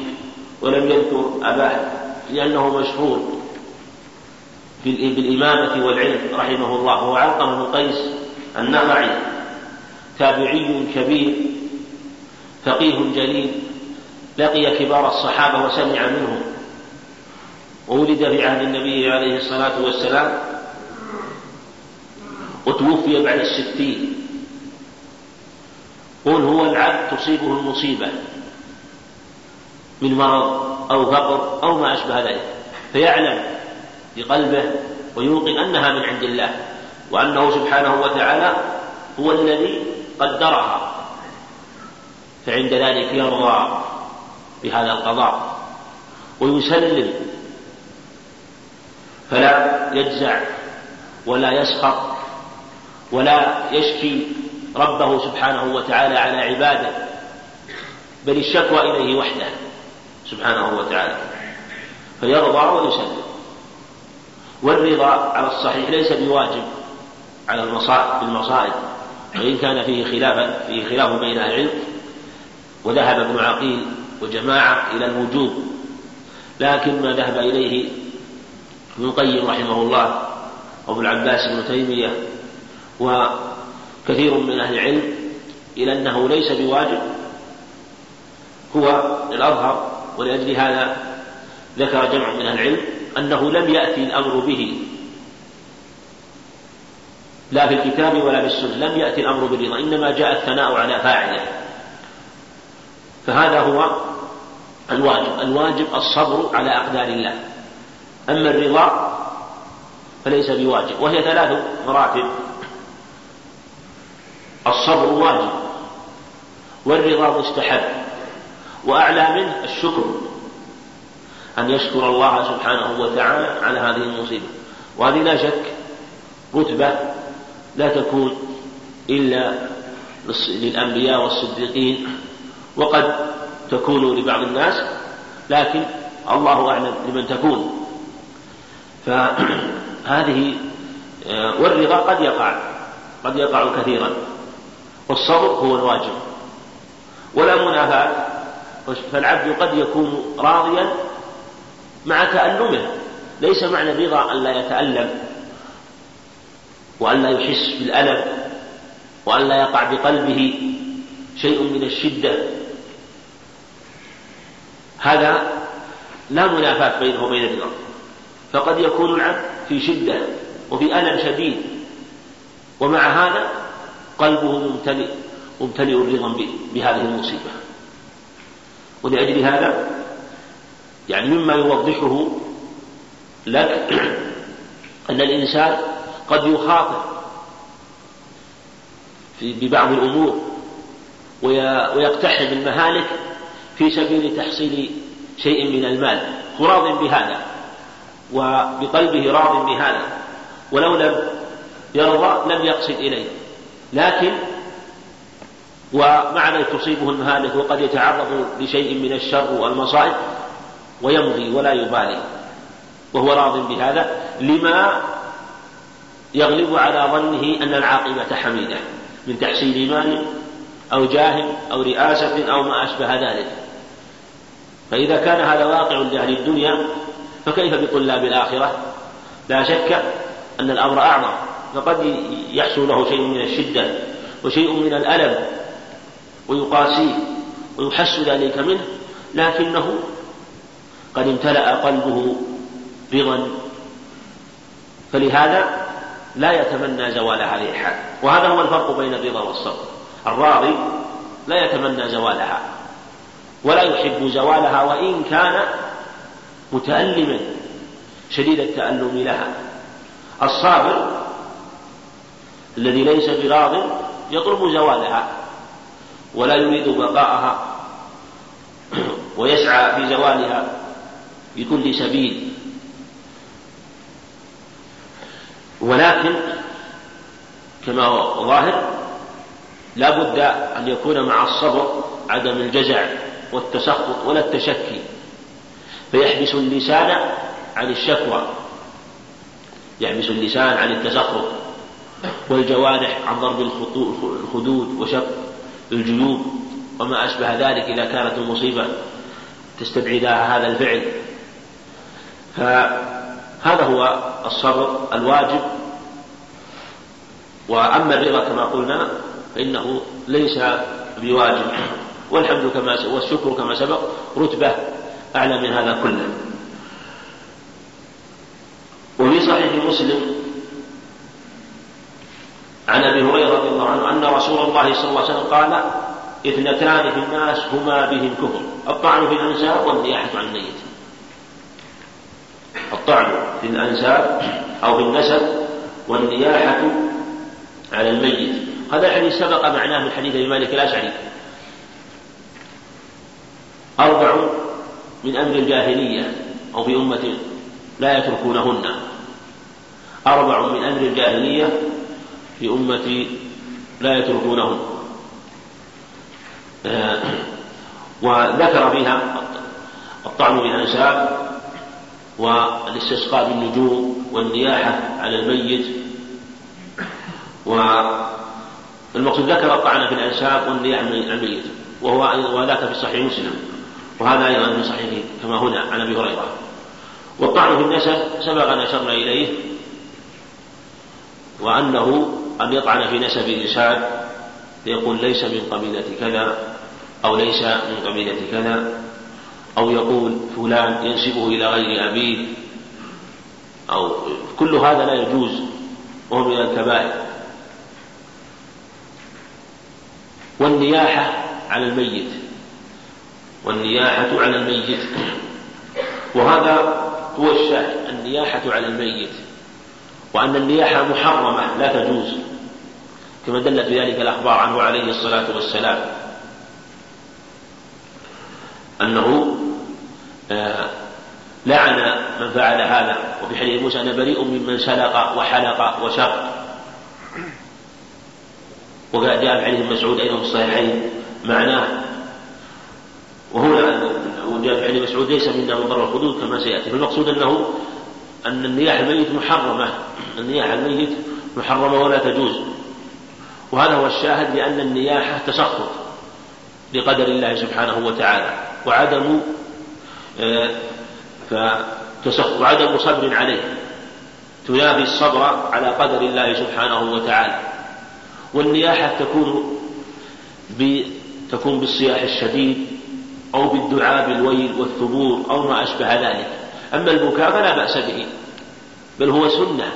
ولم يذكر أباه لأنه مشهور. بالإمامة والعلم رحمه الله هو علقمة بن قيس النخعي تابعي كبير فقيه جليل لقي كبار الصحابة وسمع منهم وولد في عهد النبي عليه الصلاة والسلام وتوفي بعد الستين. قل هو العبد تصيبه المصيبة من مرض أو فقر أو ما أشبه ذلك فيعلم بقلبه ويوقن أنها من عند الله وأنه سبحانه وتعالى هو الذي قدرها. فعند ذلك يرضى بهذا القضاء ويسلم فلا يجزع ولا يسخط ولا يشكي ربه سبحانه وتعالى على عباده بل الشكوى إليه وحده سبحانه وتعالى فيرضى ويسلم. والرضا على الصحيح ليس بواجب على المصائب المصائب وإن كان فيه خلافا فيه خلاف بين أهل العلم وذهب ابن عقيل وجماعة إلى الوجوب. لكن ما ذهب إليه ابن القيم رحمه الله وابو العباس ابن تيمية وكثير من أهل العلم إلى أنه ليس بواجب. هو الأظهر ولأجل هذا ذكر جمع من أهل العلم أنه لم يأتي الأمر به. لا في الكتاب ولا في السنة لم يأتي الأمر بالرضا إنما جاء الثناء على فاعله. فهذا هو الواجب الواجب الصبر على أقدار الله. أما الرضا فليس بواجب وهي ثلاث مراتب. الصبر واجب والرضا مستحب وأعلى منه الشكر. أن يشكر الله سبحانه وتعالى على هذه المصيبة. وهذه لا شك رتبة لا تكون إلا للأنبياء والصديقين وقد تكون لبعض الناس لكن الله أعلم لمن تكون. فهذه والرضا قد يقع قد يقع كثيرا والصبر هو الواجب ولا منافاة فالعبد قد يكون راضيا مع تألمه. ليس معنى الرضا أن لا يتألم وأن لا يحس بالألم وأن لا يقع بقلبه شيء من الشدة. هذا لا منافاة بينه وبين الرضا. فقد يكون العبد في شدة وفي ألم شديد. ومع هذا قلبه ممتلئ ممتلئ رضا بهذه المصيبة. ولأجل هذا يعني مما يوضحه لك أن الإنسان قد يخاطر ببعض الأمور ويقتحم المهالك في سبيل تحصيل شيء من المال هو راض بهذا وبقلبه راض بهذا ولو لم يرضى لم يقصد إليه. لكن ومع ذلك تصيبه المهالك وقد يتعرض لشيء من الشر والمصائب ويمضي ولا يبالي. وهو راض بهذا. لما يغلب على ظنه أن العاقبة حميدة. من تحصيل مال أو جاه أو رئاسة أو ما أشبه ذلك. فإذا كان هذا واقع لأهل الدنيا فكيف بطلاب الآخرة؟ لا شك أن الأمر أعظم. فقد يحصل له شيء من الشدة وشيء من الألم ويقاسيه ويحس ذلك منه لكنه قد امتلأ قلبه رضا فلهذا لا يتمنى زوال هذه الحال. وهذا هو الفرق بين الرضا والصبر. الراضي لا يتمنى زوالها ولا يحب زوالها وإن كان متألما شديد التألم لها. الصابر الذي ليس براض يطلب زوالها ولا يريد بقاءها ويسعى في زوالها. بكل سبيل. ولكن كما هو ظاهر لا بد أن يكون مع الصبر عدم الجزع والتسخط ولا التشكي. فيحبس اللسان عن الشكوى يحبس اللسان عن التسخط والجوارح عن ضرب الخدود وشق الجيوب وما أشبه ذلك إذا كانت المصيبة تستبعد هذا الفعل. فهذا هو الصبر الواجب. وأما الرضا كما قلنا فإنه ليس بواجب. والحمد كما والشكر كما سبق رتبة أعلى من هذا كله. مسلم عن أبي هريرة رضي الله عنه أن رسول الله صلى الله عليه وسلم قال اثنتان في الناس هما بهم كفر الطعن في الأنساب والنياحة عن الميت. الطعن في الأنساب أو في النسب والنياحة على الميت. هذا الحديث سبق معناه من حديث أبي مالك الأشعري. أربع من أمر الجاهلية أو في أمة لا يتركونهن. أربع من أمر الجاهلية في امتي لا يتركونهن. آه، وذكر فيها الطعن بالأنساب والاستسقاء بالنجوم والنياحة على الميت. والمقصود ذكر الطعن في الأنساب والنياحة على الميت وهو وذاك في صحيح مسلم وهذا أيضا في صحيح كما هنا عن أبي هريرة. والطعن في النسب سبق أن أشرنا إليه وأنه أن يطعن في نسب الإنسان فيقول ليس من قبيلة كذا أو ليس من قبيلة كذا. أو يقول فلان ينسبه إلى غير أبيه. أو كل هذا لا يجوز وهو من الكبائر. والنياحة على الميت. والنياحة على الميت. وهذا هو الشاهد النياحة على الميت. وأن النياحة محرمة لا تجوز. كما دلت بذلك الأخبار عنه عليه الصلاة والسلام. أنه آه، لعن من فعل هذا وفي حديث موسى أنا بريء ممن سلق وحلق وشق وجاء في حديث مسعود أيضا في الصحيحين معناه وهنا وجاء في حديث مسعود ليس منا من ضرر الخدود كما سيأتي. فالمقصود أنه أن النياح الميت محرمة النياح الميت محرمة ولا تجوز. وهذا هو الشاهد لأن النياحة تسخط لقدر الله سبحانه وتعالى. وعدم آه، وعدم صبر عليه. تنافي الصبر على قدر الله سبحانه وتعالى. والنياحة تكون ب... تكون بالصياح الشديد أو بالدعاء بالويل والثبور أو ما أشبه ذلك. أما البكاء فلا بأس به بل هو سنة.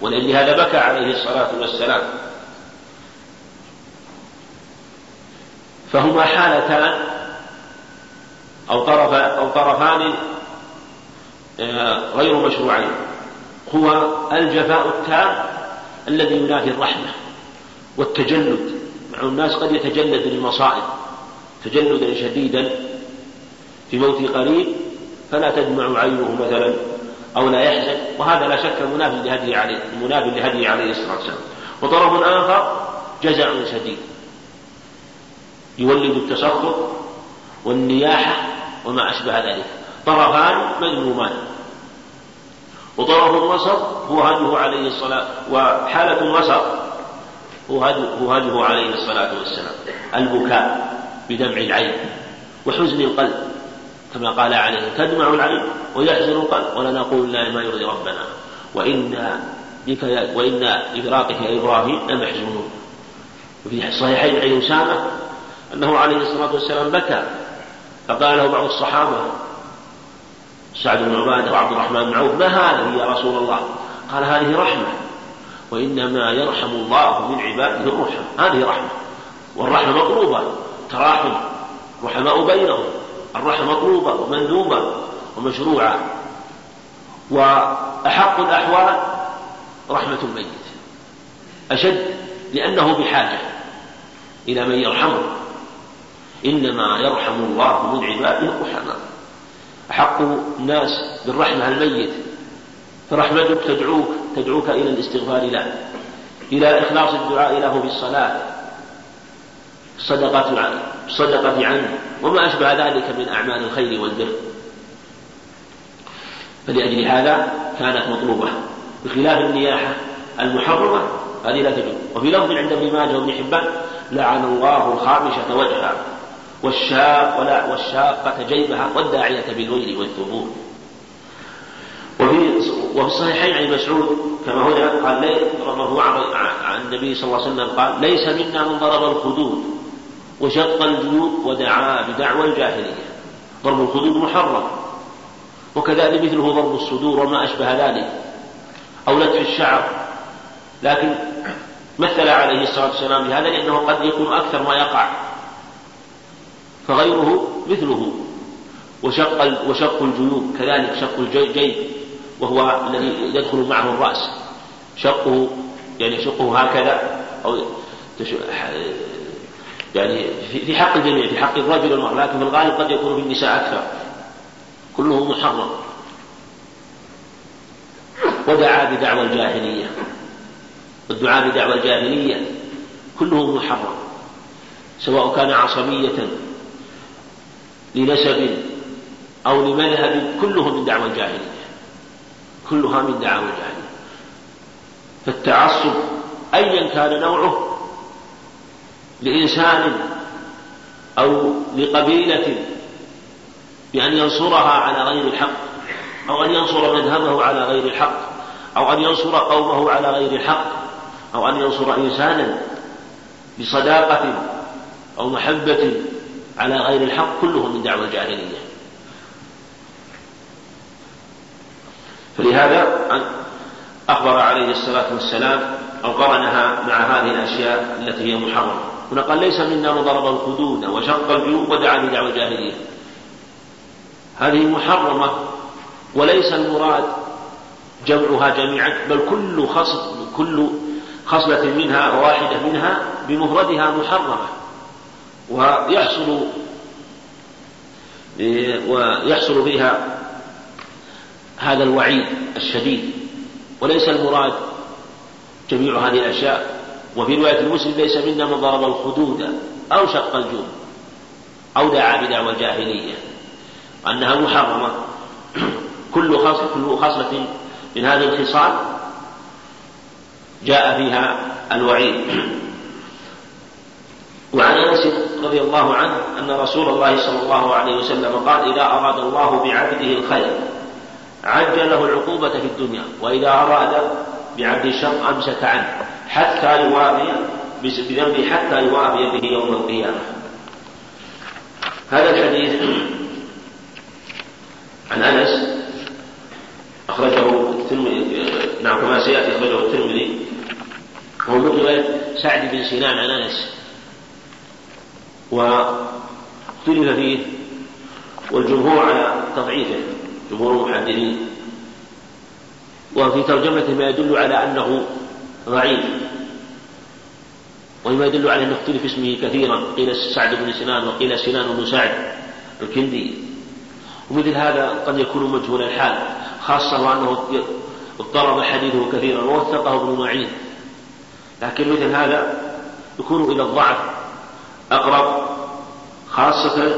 ولهذا بكى عليه الصلاة والسلام. فهما حالتان أو طرف أو طرفان آه، غير مشروعين. هو الجفاء التام الذي ينافي الرحمة والتجلد. مع الناس قد يتجلد للمصائب تجلدا شديدا في موت قريب فلا تدمع عينه مثلا أو لا يحزن. وهذا لا شك مناف لهدي عليه مناف لهدي عليه الصلاة والسلام. وطرف آخر جزع شديد. يولد التسخط والنياحة وما أشبه ذلك. طرفان مذمومان. وطرف الوسط هو هديه عليه الصلاة وحالة الوسط هو هديه عليه الصلاة والسلام. البكاء بدمع العين وحزن القلب. كما قال عليه تدمع العين ويحزن القلب. ولا نقول الا ما يرضي ربنا. وإنا بك وإنا بفراقك يا إبراهيم لمحزونون. وفي الصحيحين عن أسامة أنه عليه الصلاة والسلام بكى فقال له بعض الصحابة سعد بن عبادة وعبد الرحمن بن عوف ما هذه يا رسول الله؟ قال هذه رحمة وإنما يرحم الله من عباده الرحم هذه رحمة والرحمة مطلوبة تراحم رحماء بينهم الرحمة مطلوبة ومندوبة ومشروعة وأحق الأحوال رحمة الميت أشد لأنه بحاجة إلى من يرحمه. إنما يرحم الله من عباده الرحماء. أحق الناس بالرحمة الميت. فرحمتك تدعوك تدعوك إلى الاستغفار له إلى إخلاص الدعاء له بالصلاة. الصدقة عنه الصدقة عنه. وما أشبه ذلك من أعمال الخير والبر. فلأجل هذا كانت مطلوبة. بخلاف النياحة المحرمة هذه لا تجوز. وفي لفظ عند ابن ماجه وابن حبان لعن الله الخامشة وجهها والشاق ولا والشاقة جيبها والداعية بالويل والثبور. وفي وفي الصحيحين عن مسعود كما هنا قال لي مرفوعا عن النبي صلى الله عليه وسلم قال ليس منا من ضرب الخدود وشق الجيوب ودعا بدعوى الجاهلية. ضرب الخدود محرم. وكذلك مثله ضرب الصدور وما أشبه ذلك. أو لتف الشعر. لكن مثل عليه الصلاة والسلام بهذا لأنه قد يكون أكثر ما يقع. فغيره مثله. وشق وشق الجيوب كذلك شق الجيب وهو الذي يدخل معه الرأس. شقه يعني شقه هكذا أو يعني في حق الجميع في حق الرجل والمرأة. لكن في الغالب قد يكون في النساء أكثر. كله محرم. ودعا بدعوى الجاهلية. والدعاء بدعوى الجاهلية كله محرم. سواء كان عصبية لنسب أو لمذهب كله من دعوى الجاهلية. كلها من دعوى الجاهلية. فالتعصب أيا كان نوعه لإنسان أو لقبيلة بأن ينصرها على غير الحق أو أن ينصر مذهبه على غير الحق أو أن ينصر قومه على غير الحق أو أن ينصر إنسانا بصداقة أو محبة على غير الحق كله من دعوى الجاهلية. فلهذا أخبر عليه الصلاة والسلام أو قرنها مع هذه الأشياء التي هي محرمة. هنا قال ليس منا من ضرب الخدود وشق الجيوب ودعا بدعوى الجاهلية. هذه محرمة وليس المراد جمعها جميعا بل كل خصل كل خصلة منها واحدة منها بمفردها محرمة. ويحصل ويحصل بها هذا الوعيد الشديد. وليس المراد جميع هذه الأشياء. وفي رواية المسلم ليس منا من ضرب الخدود أو شق الجود أو دعا بدعوى الجاهلية. أنها محرمة. كل خصلة كل خصلة من هذه الخصال جاء فيها الوعيد. وعن أنس رضي الله عنه أن رسول الله صلى الله عليه وسلم قال إذا أراد الله بعبده الخير عجل له العقوبة في الدنيا وإذا أراد بعبد الشر أمسك عنه حتى يوافي بذنبه حتى يوافي به يوم القيامة. هذا الحديث عن أنس أخرجه الترمذي نعم كما سيأتي أخرجه الترمذي وهو من سعد بن سنان عن أنس. واختلف فيه والجمهور على تضعيفه جمهور المحدثين. وفي ترجمته ما يدل على أنه ضعيف وما يدل على أنه اختلف اسمه كثيرا. قيل سعد بن سنان وقيل سنان بن سعد الكندي. ومثل هذا قد يكون مجهول الحال خاصة وأنه اضطرب حديثه كثيرا ووثقه ابن معين. لكن مثل هذا يكون إلى الضعف. أقرب خاصة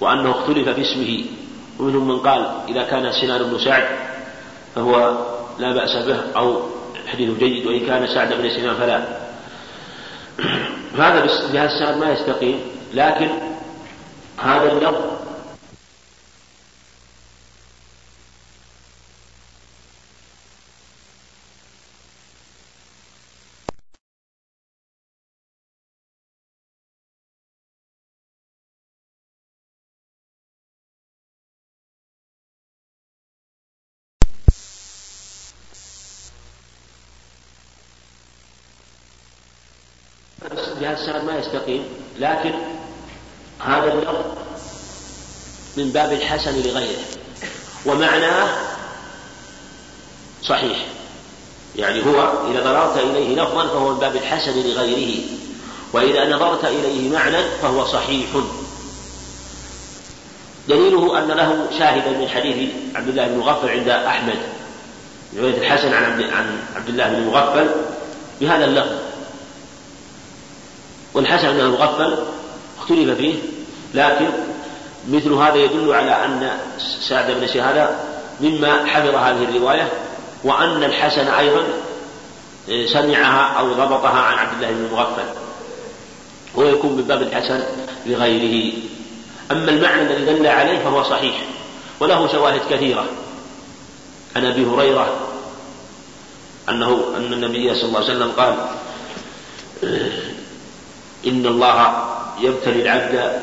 وأنه اختلف في اسمه ومنهم من قال إذا كان سنان بن سعد فهو لا بأس به أو حديث جيد وإن كان سعد بن سنان فلا. هذا بهذا السند ما يستقيم لكن هذا اللفظ بهذا السند ما يستقيم. لكن هذا اللفظ من باب الحسن لغيره. ومعناه صحيح. يعني هو إذا نظرت إليه لفظا فهو من باب الحسن لغيره. وإذا نظرت إليه معنى فهو صحيح. دليله أن له شاهدا من حديث عبد الله بن مغفل عند أحمد. رواية الحسن عن عبد, عن عبد الله بن مغفل بهذا اللفظ. والحسن أنه مغفل اختلف فيه لكن مثل هذا يدل على أن سعد بن شهادة مما حفظ هذه الرواية وأن الحسن أيضا سمعها أو ضبطها عن عبد الله بن المغفل. ويكون من باب الحسن لغيره. أما المعنى الذي دل عليه فهو صحيح وله شواهد كثيرة. عن أبي هريرة أنه أن النبي صلى الله عليه وسلم قال إن الله يبتلي العبد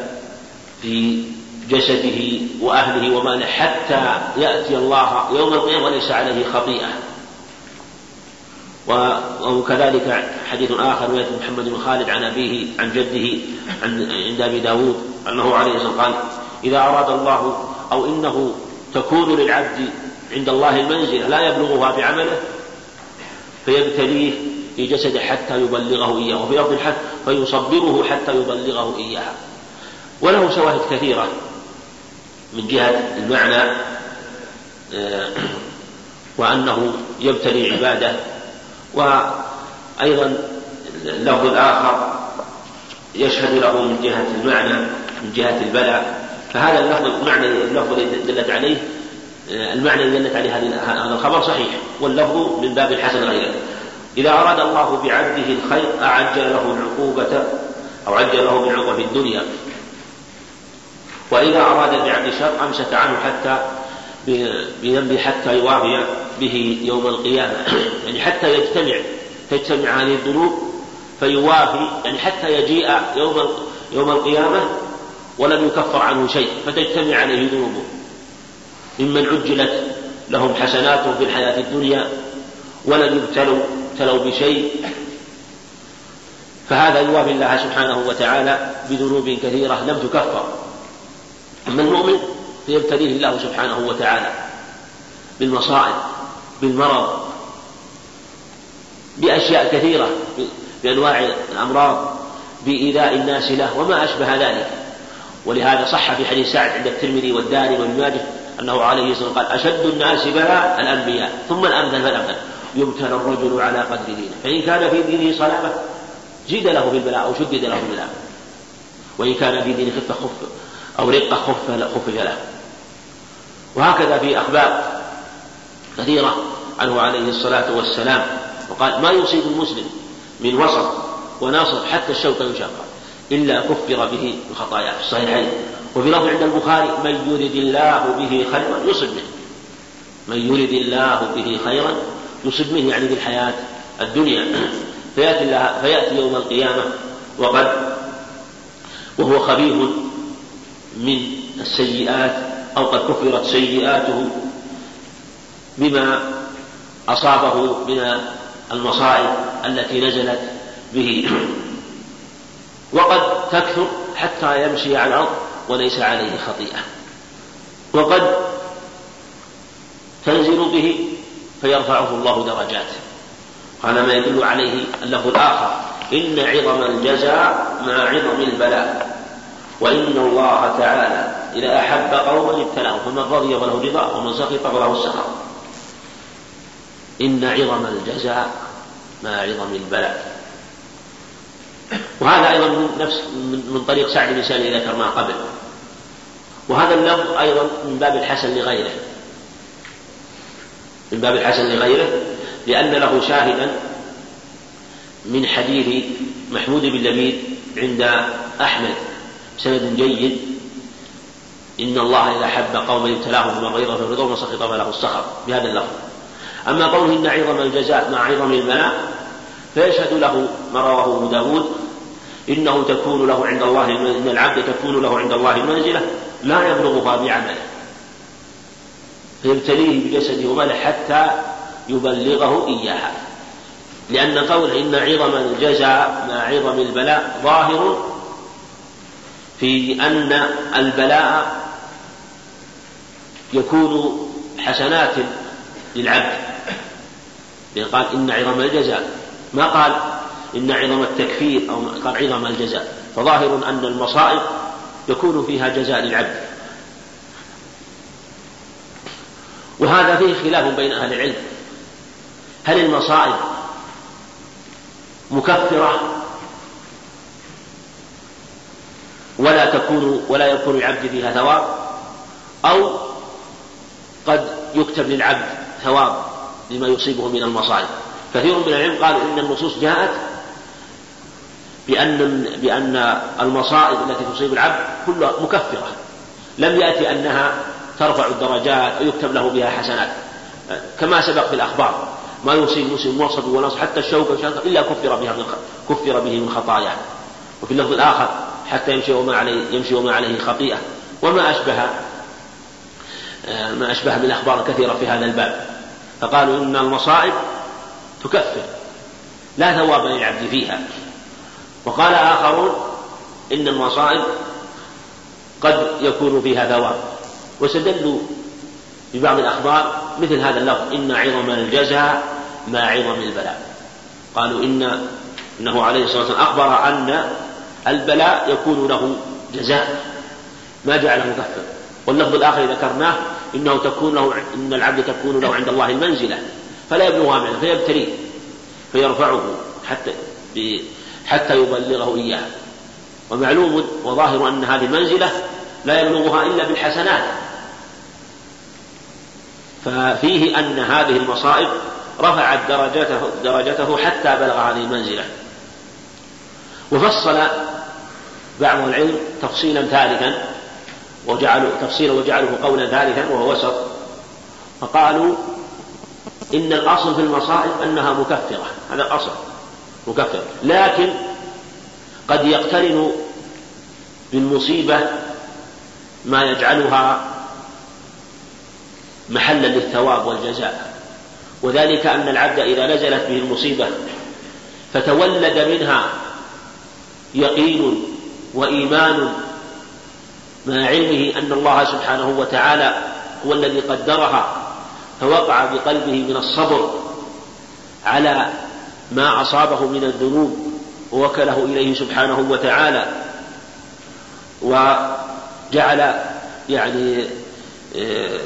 في جسده وأهله وماله حتى يأتي الله يوم القيامة وليس عليه خطيئة. وكذلك حديث آخر رواية محمد بن خالد عن أبيه عن جده عن عند أبي داود أنه عليه الصلاة قال إذا أراد الله أو إنه تكون للعبد عند الله المنزلة لا يبلغها بعمله فيبتليه في جسده حتى يبلغه إياه وفي لفظ حتى فيصبره حتى يبلغه إياها. وله شواهد كثيرة من جهة المعنى آه، وأنه يبتلي عباده وأيضا اللفظ الآخر يشهد له من جهة المعنى من جهة البلاء. فهذا اللفظ المعنى اللفظ الذي دلت عليه آه، المعنى الذي دلت عليه هذا الخبر صحيح واللفظ من باب الحسن غيره. إذا أراد الله بعبده الخير أعجل له العقوبة أو عجل له بالعقوبة في الدنيا. وإذا أراد بعبد الشر أمسك عنه حتى بذنبه حتى يوافي به يوم القيامة. يعني حتى يجتمع تجتمع هذه الذنوب فيوافي يعني حتى يجيء يوم يوم القيامة ولم يكفر عنه شيء فتجتمع عليه ذنوبه. ممن عجلت لهم حسناتهم في الحياة الدنيا ولم يبتلوا ابتلوا بشيء فهذا يوافي الله سبحانه وتعالى بذنوب كثيرة لم تكفر. أما المؤمن فيبتليه الله سبحانه وتعالى بالمصائب بالمرض بأشياء كثيرة بأنواع الأمراض بإيذاء الناس له وما أشبه ذلك. ولهذا صح في حديث سعد عند الترمذي والداري وابن ماجه أنه عليه الصلاة والسلام قال أشد الناس بلاء الأنبياء ثم الأمثل فالأمثل. يبتلى الرجل على قدر دينه. فإن كان في دينه صلابة زيد له في البلاء أو شدد له في البلاء وإن كان في دينه خفة خف أو رقة خف خفف له وهكذا في أخبار كثيرة عنه عليه الصلاة والسلام. وقال ما يصيب المسلم من وسط وناصب حتى الشوكة يشاقى إلا كفر به الخطايا في الصحيحين. وفي لفظ عند البخاري من يرد الله به خيرا يصب منه من يرد الله به خيرا يصب منه يعني في الحياة الدنيا. فيأتي, الله فيأتي يوم القيامة وقد وهو خبيث من السيئات أو قد كفرت سيئاته بما أصابه من المصائب التي نزلت به. وقد تكثر حتى يمشي على الأرض وليس عليه خطيئة. وقد تنزل به فيرفعه الله درجات قال ما يدل عليه اللفظ الآخر إن عظم الجزاء مع عظم البلاء وإن الله تعالى إذا أحب قوما ابتلاهم فمن رضي فله رضا ومن سخط فله السخط. إن عظم الجزاء مع عظم البلاء. وهذا أيضا من نفس من طريق سعد بن سالم ذكر ما قبل. وهذا اللفظ أيضا من باب الحسن لغيره. من باب الحسن لغيره لأن له شاهدا من حديث محمود بن لبيد عند أحمد سند جيد. إن الله إذا حب قوما ابتلاهم فمن غيظ فالرضا ومن سخط فله السخط بهذا اللفظ. أما قوله إن عظم الجزاء مع عظم المناء فيشهد له ما رواه أبو داود إنه تكون له عند الله إن العبد تكون له عند الله منزلة لا يبلغها بعمله. فيبتليه بجسده وماله حتى يبلغه إياها. لأن قوله إن عظم الجزاء مع عظم البلاء ظاهر في أن البلاء يكون حسنات للعبد. لأن قال إن عظم الجزاء ما قال إن عظم التكفير أو قال عظم الجزاء فظاهر أن المصائب يكون فيها جزاء للعبد. وهذا فيه خلاف بين أهل العلم. هل المصائب مكفرة ولا تكون ولا يكون العبد فيها ثواب؟ أو قد يكتب للعبد ثواب لما يصيبه من المصائب؟ كثير من العلم قالوا إن النصوص جاءت بأن بأن المصائب التي تصيب العبد كلها مكفرة. لم يأتي أنها ترفع الدرجات أو يكتب له بها حسنات. كما سبق في الأخبار ما يصيب مسلم وصف ونص حتى الشوكة إلا كفر بها من كفر به من خطاياه وفي اللفظ الآخر حتى يمشي وما عليه يمشي وما عليه خطيئة. وما أشبه ما أشبه من الكثيرة في هذا الباب. فقالوا إن المصائب تكفر. لا ثواب للعبد فيها. وقال آخرون إن المصائب قد يكون فيها ثواب. واستدلوا ببعض الأخبار مثل هذا اللفظ إن عظم الجزاء ما عظم البلاء. قالوا إن إنه عليه الصلاة والسلام أخبر أن البلاء يكون له جزاء. ما جعله مكفر واللفظ الآخر ذكرناه إنه تكون له إن العبد تكون له عند الله المنزلة فلا يبلغها منه فيبتليه فيرفعه حتى حتى يبلغه إياه. ومعلوم وظاهر أن هذه المنزلة لا يبلغها إلا بالحسنات. ففيه أن هذه المصائب رفعت درجته درجته حتى بلغ هذه المنزلة. وفصل بعض العلم تفصيلا ثالثا وجعلوا تفصيلا وجعله قولا ثالثا وهو وسط. فقالوا إن الأصل في المصائب أنها مكفرة هذا الأصل مكفرة لكن قد يقترن بالمصيبة ما يجعلها محلا للثواب والجزاء. وذلك أن العبد إذا نزلت به المصيبة فتولد منها يقين وإيمان مع علمه أن الله سبحانه وتعالى هو الذي قدرها فوقع بقلبه من الصبر على ما أصابه من الذنوب ووكله إليه سبحانه وتعالى. وجعل يعني آه،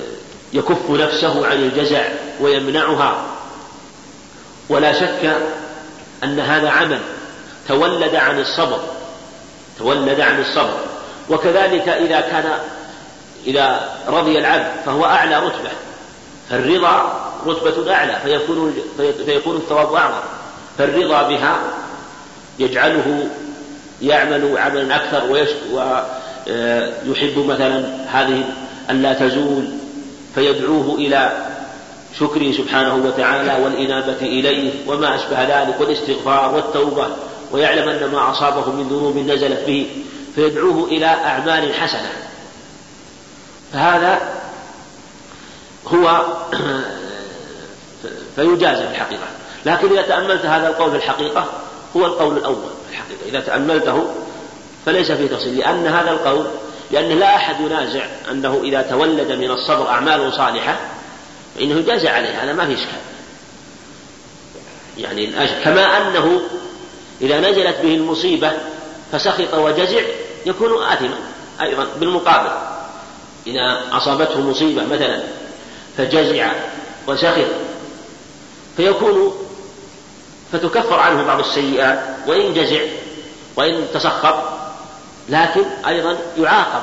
يكف نفسه عن الجزع ويمنعها. ولا شك أن هذا عمل تولد عن الصبر تولد عن الصبر. وكذلك إذا كان إذا رضي العبد فهو أعلى رتبة فالرضا رتبة أعلى فيكون فيكون الثواب أعظم. فالرضا بها يجعله يعمل عملا أكثر ويحب مثلا هذه أن لا تزول فيدعوه إلى شكره سبحانه وتعالى والإنابة إليه وما أشبه ذلك والاستغفار والتوبة ويعلم أن ما أصابه من ذنوب نزلت به فيدعوه إلى أعمال حسنة. فهذا هو فيجازى في الحقيقة لكن إذا تأملت هذا القول في الحقيقة هو القول الأول في الحقيقة. إذا تأملته فليس فيه تفصيل لأن هذا القول لأن لا أحد ينازع أنه إذا تولد من الصبر أعمال صالحة فإنه يجازى عليه هذا ما في إشكال. يعني كما أنه إذا نزلت به المصيبة فسخط وجزع يكون آثما أيضا بالمقابل. إذا أصابته مصيبة مثلا فجزع وسخط فيكون فتكفر عنه بعض السيئات وإن جزع وإن تسخط لكن أيضا يعاقب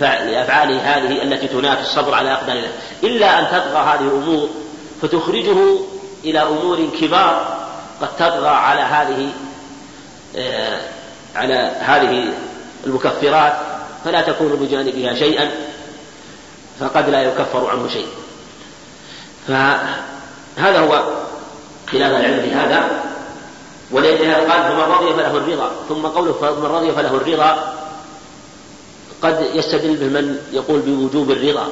لأفعاله هذه التي تنافي الصبر على أقدار الله. إلا أن تطغى هذه الأمور فتخرجه إلى أمور كبار قد تطغى على هذه آه، على هذه المكفرات فلا تكون بجانبها شيئا فقد لا يكفر عنه شيء. فهذا هو خلاف العلم في هذا. ولذلك قال فمن رضي فله الرضا. ثم قوله فمن رضي فله الرضا. قد يستدل به من يقول بوجوب الرضا.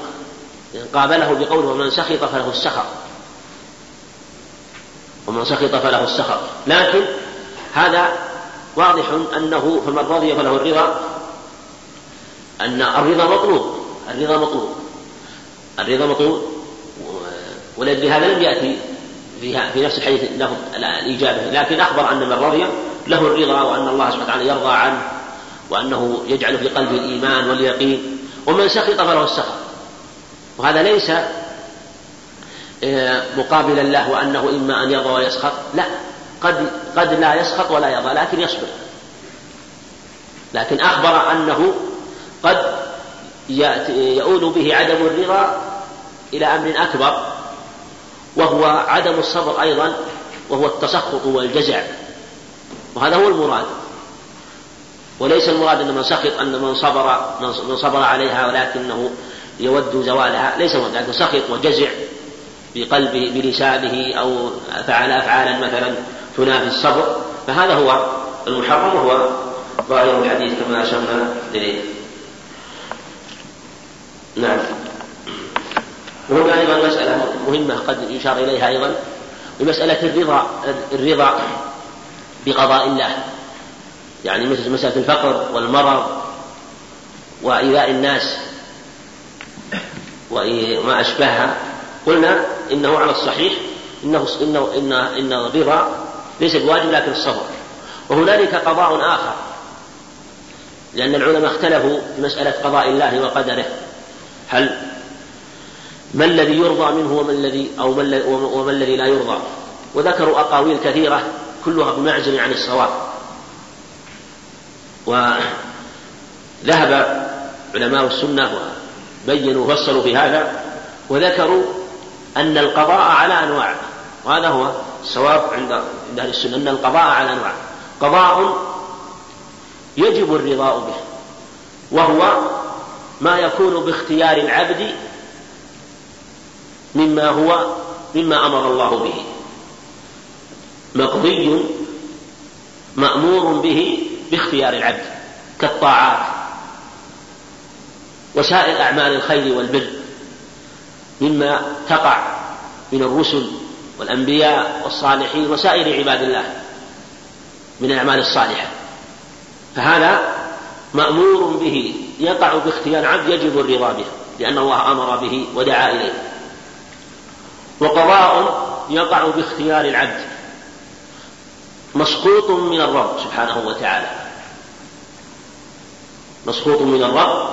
قابله بقوله ومن سخط فله السخط. ومن سخط فله السخط. لكن هذا واضح أنه فمن رضي فله الرضا. أن الرضا مطلوب الرضا مطلوب الرضا مطلوب ولأجل هذا لم يأتي في نفس الحديث له الإجابة. لكن أخبر أن من رضي له الرضا وأن الله سبحانه وتعالى يرضى عنه وأنه يجعل في قلبه الإيمان واليقين. ومن سخط فله السخط. وهذا ليس آه، مقابلا له وأنه إما أن يرضى ويسخط. لا قد قد لا يسخط ولا يرضى لكن يصبر. لكن أخبر أنه قد يؤول به عدم الرضا إلى أمر أكبر. وهو عدم الصبر أيضا وهو التسخط والجزع. وهذا هو المراد. وليس المراد أن من سخط أن من صبر من صبر عليها ولكنه يود زوالها. ليس المراد لكن سخط وجزع بقلبه بلسانه أو فعل أفعالا مثلا تنافي الصبر. فهذا هو المحرم وهو ظاهر الحديث كما أشرنا إليه. نعم. وهنا أيضا مسألة مهمة قد يشار إليها أيضا بمسألة الرضا الرضا بقضاء الله. يعني مثل مسألة الفقر والمرض وإيذاء الناس وما أشبهها. قلنا إنه على الصحيح إنه إنه إن إن الرضا ليس بواجب لكن الصبر. وهنالك قضاء آخر لأن العلماء اختلفوا في مسألة قضاء الله وقدره. هل ما الذي يرضى منه وما الذي أو وما الذي لا يرضى. وذكروا أقاويل كثيرة كلها بمعزل عن الصواب. وذهب علماء السنة وبينوا وفصلوا في هذا وذكروا أن القضاء على أنواع. وهذا هو الصواب عند عند أهل السنة أن القضاء على أنواع. قضاء يجب الرضاء به وهو ما يكون باختيار العبد مما هو مما أمر الله به. مقضي مأمور به باختيار العبد كالطاعات وسائر أعمال الخير والبر مما تقع من الرسل والأنبياء والصالحين وسائر عباد الله من الأعمال الصالحة. فهذا مأمور به يقع باختيار عبد يجب الرضا به لأن الله أمر به ودعا إليه. وقضاء يقع باختيار العبد مسقوط من الرب سبحانه وتعالى. مسقوط من الرب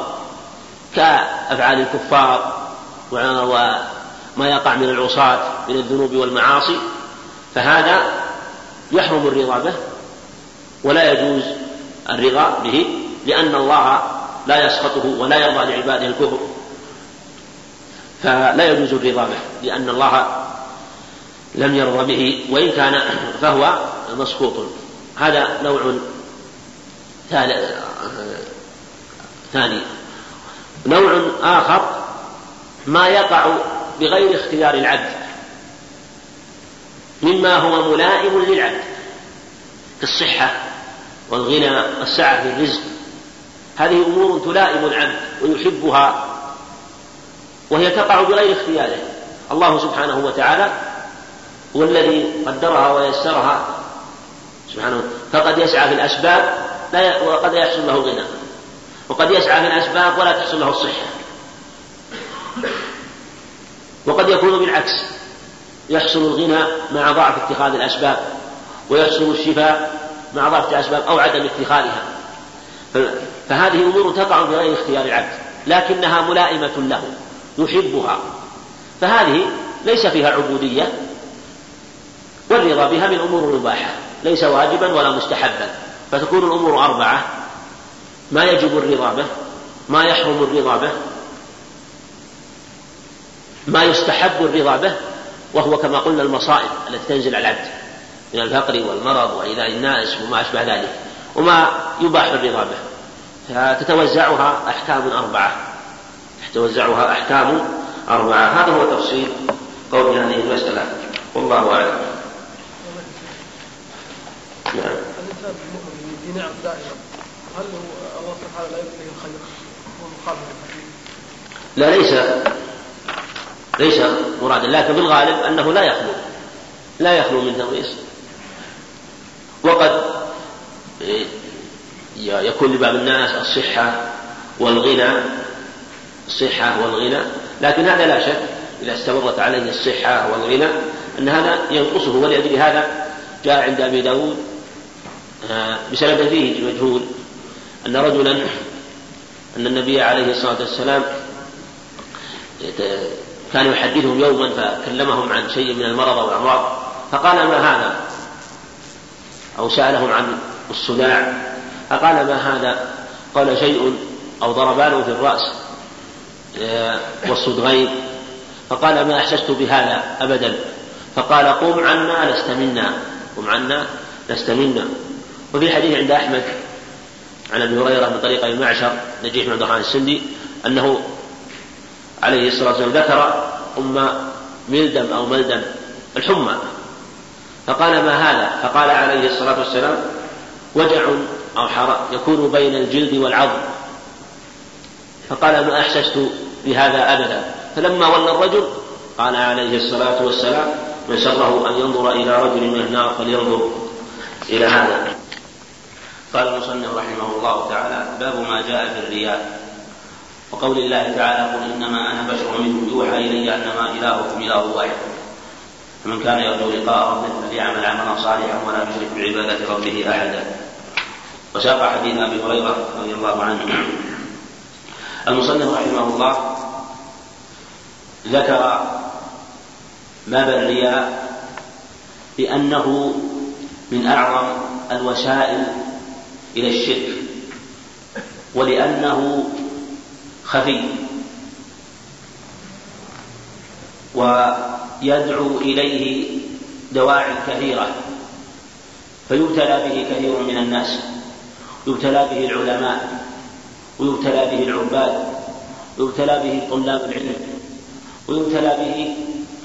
كأفعال الكفار وما يقع من العصاة من الذنوب والمعاصي فهذا يحرم الرضا به ولا يجوز الرضا به لأن الله لا يسخطه ولا يرضى لعباده الكفر. فلا يجوز الرضا به لأن الله لم يرضى به وإن كان فهو مسقوط. هذا نوع ثاني نوع آخر ما يقع بغير اختيار العبد مما هو ملائم للعبد كالصحة والغنى والسعة في الرزق. هذه أمور تلائم العبد ويحبها وهي تقع بغير اختياره. الله سبحانه وتعالى هو الذي قدرها ويسرها. سبحانه فقد يسعى في الأسباب لا وقد يحصل له الغنى وقد يسعى في الأسباب ولا تحصل له الصحة وقد يكون بالعكس يحصل الغنى مع ضعف اتخاذ الأسباب ويحصل الشفاء مع ضعف الأسباب أو عدم اتخاذها. فهذه أمور تقع بغير اختيار العبد لكنها ملائمة له. يحبها. فهذه ليس فيها عبودية والرضا بها من أمور المباحة ليس واجبا ولا مستحبا. فتكون الأمور أربعة. ما يجب الرضا به ما يحرم الرضا به ما يستحب الرضا به وهو كما قلنا المصائب التي تنزل على العبد من الفقر والمرض وإيذاء الناس وما أشبه ذلك وما يباح الرضا به. فتتوزعها أحكام أربعة. تتوزعها أحكام أربعة. هذا هو تفصيل قول هذه المسألة. والله أعلم. نعم. دائما هل الله سبحانه لا الخير لا ليس ليس مرادا لكن بالغالب أنه لا يخلو لا يخلو من تغريس وقد يكون لبعض الناس الصحة والغنى الصحة والغنى لكن هذا لا شك إذا استمرت عليه الصحة والغنى أن هذا ينقصه ولأجل هذا جاء عند أبي داود آه، بسبب فيه مجهول أن رجلا أن النبي عليه الصلاة والسلام كان يحدثهم يوما فكلمهم عن شيء من المرض والأمراض فقال ما هذا؟ أو سألهم عن الصداع فقال ما هذا؟ قال شيء أو ضربانه في الرأس. والصدغين فقال ما أحسست بهذا أبدا. فقال قم عنا لست منا. قم عنا لست منا. وفي حديث عند أحمد عن أبي هريرة من طريق المعشر نجيح بن عبد الرحمن السندي أنه عليه الصلاة والسلام ذكر أم ملدم أو ملدم الحمى. فقال ما هذا؟ فقال عليه الصلاة والسلام وجع أو حرق يكون بين الجلد والعظم. فقال ما أحسست بهذا أبدا. فلما ولى الرجل قال عليه الصلاة والسلام من سره أن ينظر إلى رجل من النار فلينظر إلى هذا. قال المصنف رحمه الله تعالى باب ما جاء في الرياء. وقول الله تعالى قل إنما أنا بشر منكم. يوحى إلي أنما إلهكم إله واحد. فمن كان يرجو لقاء ربه فليعمل عملا صالحا ولا يشرك بعبادة ربه أحدا. وساق حديث أبي هريرة رضي الله عنه. المصنف رحمه الله ذكر باب الرياء بأنه من أعظم الوسائل إلى الشرك ولأنه خفي ويدعو إليه دواعي كثيرة فيبتلى به كثير من الناس يبتلى به العلماء ويبتلى به العباد ويبتلى به طلاب العلم ويبتلى به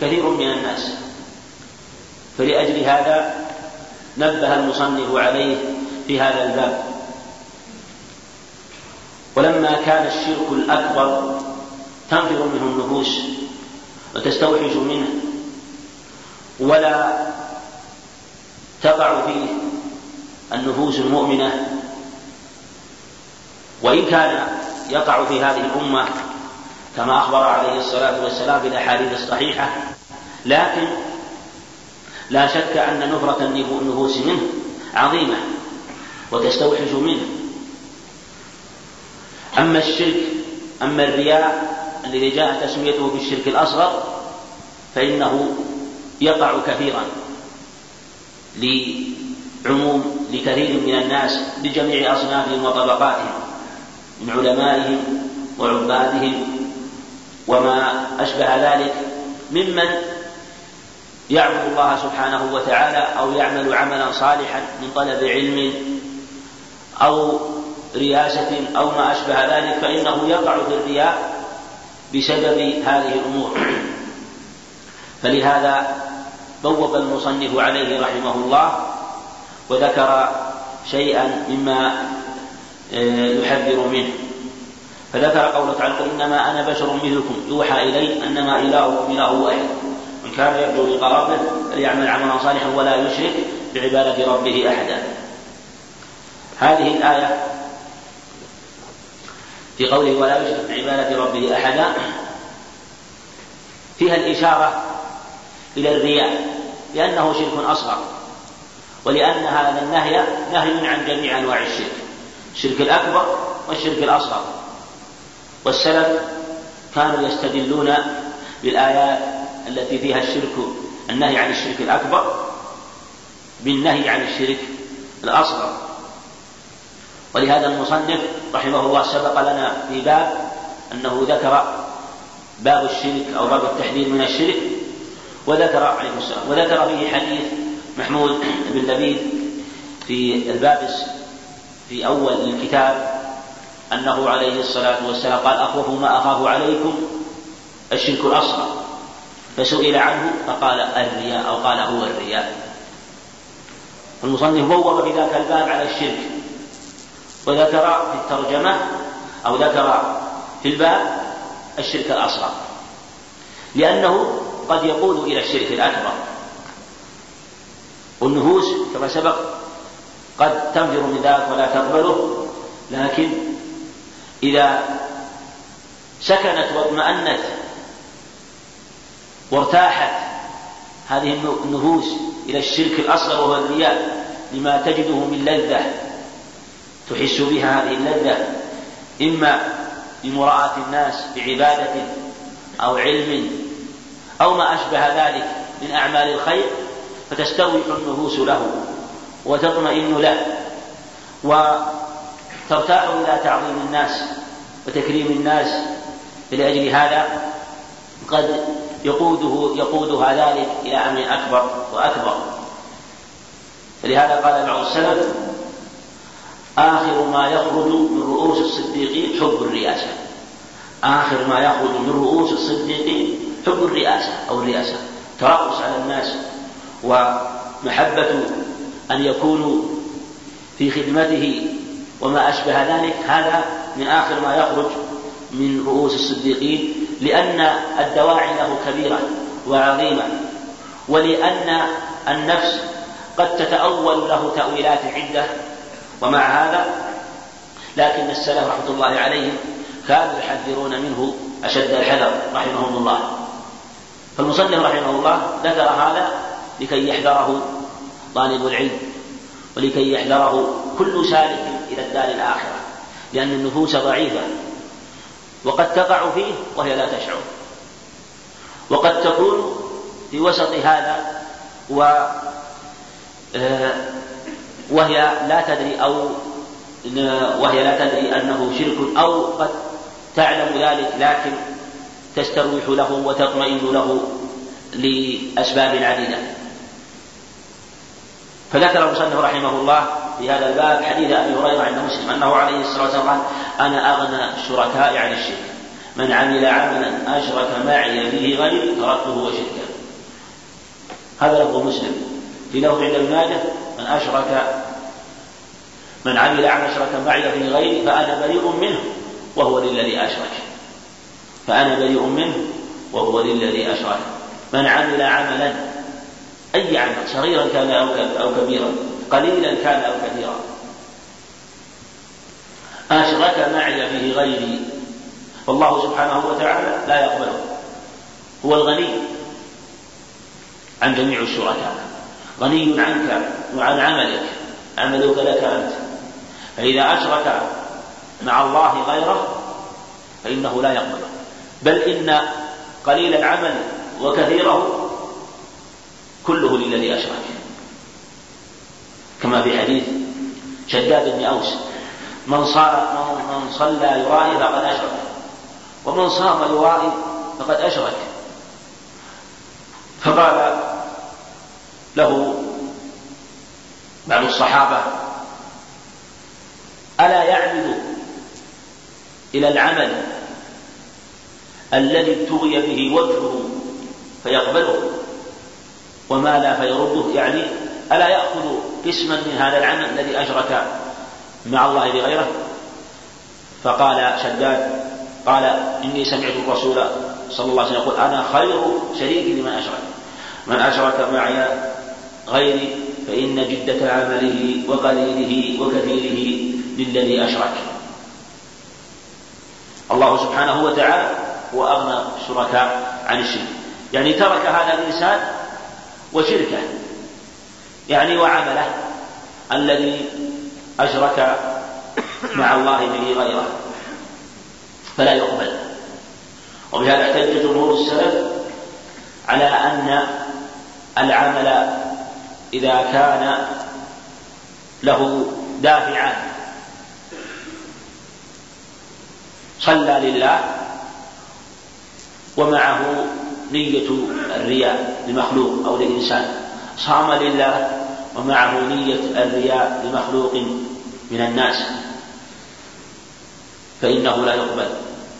كثير من الناس. فلأجل هذا نبه المصنف عليه في هذا الباب. ولما كان الشرك الأكبر تنفر منه النفوس وتستوحش منه ولا تقع فيه النفوس المؤمنة وإن كان يقع في هذه الأمة كما أخبر عليه الصلاة والسلام في الأحاديث الصحيحة لكن لا شك أن نفرة النفوس منه عظيمة وتستوحش منه. أما الشرك أما الرياء الذي جاء تسميته بالشرك الأصغر فإنه يقع كثيرا لعموم لكثير من الناس بجميع أصنافهم وطبقاتهم. من علمائهم وعبادهم وما أشبه ذلك ممن يعبد الله سبحانه وتعالى أو يعمل عملا صالحا من طلب علم أو رياسة أو ما أشبه ذلك فإنه يقع في الرياء بسبب هذه الأمور. فلهذا بوب المصنف عليه رحمه الله وذكر شيئا مما يحذر منه. فذكر قوله تعالى إنما أنا بشر مثلكم. يوحى إلي أنما الهكم إله واحد. من كان يرجو لقاء ربه فليعمل عملا صالحا ولا يشرك بعبادة ربه احدا. هذه الآية في قوله ولا يشرك بعبادة ربه احدا فيها الإشارة إلى الرياء لأنه شرك أصغر ولان هذا النهي نهي عن جميع أنواع الشرك. الشرك الأكبر والشرك الأصغر. والسلف كانوا يستدلون بالآيات التي فيها الشرك النهي عن الشرك الأكبر بالنهي عن الشرك الأصغر. ولهذا المصنف رحمه الله سبق لنا في باب أنه ذكر باب الشرك أو باب التحذير من الشرك وذكر عليه السلام وذكر فيه حديث محمود بن لبيد في الباب في أول الكتاب أنه عليه الصلاة والسلام قال أخوف ما أخاف عليكم الشرك الأصغر. فسئل عنه فقال الرياء. أو قال هو الرياء. المصنف بوب ذاك الباب على الشرك. وذكر في الترجمة أو ذكر في الباب الشرك الأصغر. لأنه قد يقود إلى الشرك الأكبر. والنفوس كما سبق قد تنفر من ذلك ولا تقبله. لكن إذا سكنت واطمأنت وارتاحت هذه النفوس إلى الشرك الأصغر وهو الرياء لما تجده من لذة تحس بها هذه اللذة. إما بمراءة الناس بعبادة أو علم أو ما أشبه ذلك من أعمال الخير فتستروح النفوس له. وتطمئن له. ترتاح إلى تعظيم الناس وتكريم الناس. فلأجل هذا قد يقوده يقودها ذلك إلى أمر أكبر وأكبر. فلهذا قال بعض السلف آخر ما يخرج من رؤوس الصديقين حب الرئاسة. آخر ما يخرج من رؤوس الصديقين حب الرئاسة أو الرئاسة. ترأس على الناس ومحبة أن يكونوا في خدمته وما أشبه ذلك هذا من آخر ما يخرج من رؤوس الصديقين لأن الدواعي له كبيرة وعظيمة ولأن النفس قد تتأول له تأويلات عدة ومع هذا لكن السلف رحمة الله عليهم كانوا يحذرون منه أشد الحذر رحمهم الله. فالمصنف رحمه الله ذكر هذا لكي يحذره طالب العلم ولكي يحذره كل سالك إلى الدار الآخرة لأن النفوس ضعيفة وقد تقع فيه وهي لا تشعر. وقد تكون في وسط هذا و آه، وهي لا تدري أو وهي لا تدري أنه شرك أو قد تعلم ذلك لكن تستروح له وتطمئن له لأسباب عديدة. فذكر المصنف رحمه الله في هذا الباب حديث أبي هريرة عند مسلم أنه عليه الصلاة والسلام قال أنا أغنى الشركاء عن الشرك. من عمل عملا أشرك معي فيه غيري تركته وشركه. هذا لفظ مسلم. في لفظ عند ابن ماجه من أشرك من عمل عملا أشرك معي فيه غيري فأنا بريء منه وهو للذي أشرك. فأنا بريء منه وهو للذي أشرك. من عمل عملا أي عمل صغيرا كان أو كبيرا قليلا كان أو كثيرا. أشرك معي فيه غيري والله سبحانه وتعالى لا يقبله هو الغني عن جميع الشركاء غني عنك وعن عملك عملك لك أنت. فإذا أشرك مع الله غيره فإنه لا يقبله. بل إن قليل العمل وكثيره كله للذي أشرك كما في حديث شداد بن أوس من صار من صلى يرائي فقد أشرك ومن صام يرائي فقد أشرك. فقال له بعض الصحابة ألا يعمد إلى العمل الذي ابتغي به وجهه فيقبله؟ وما لا فيرده يعني ألا يأخذ قسما من هذا العمل الذي أشرك مع الله بغيره فقال شداد قال إني سمعت الرسول صلى الله عليه وسلم يقول أنا خير شريك لمن أشرك. من أشرك معي غيري فإن جدة عمله وقليله وكثيره للذي أشرك. الله سبحانه وتعالى هو أغنى الشركاء عن الشرك. يعني ترك هذا الإنسان وشركه. يعني وعمله الذي أشرك مع الله به غيره. فلا يقبل. وبهذا احتج جمهور السلف على أن العمل إذا كان له دافعان صلى لله ومعه نية الرياء لمخلوق أو لإنسان. صام لله ومعه نية الرياء لمخلوق من الناس. فإنه لا يقبل.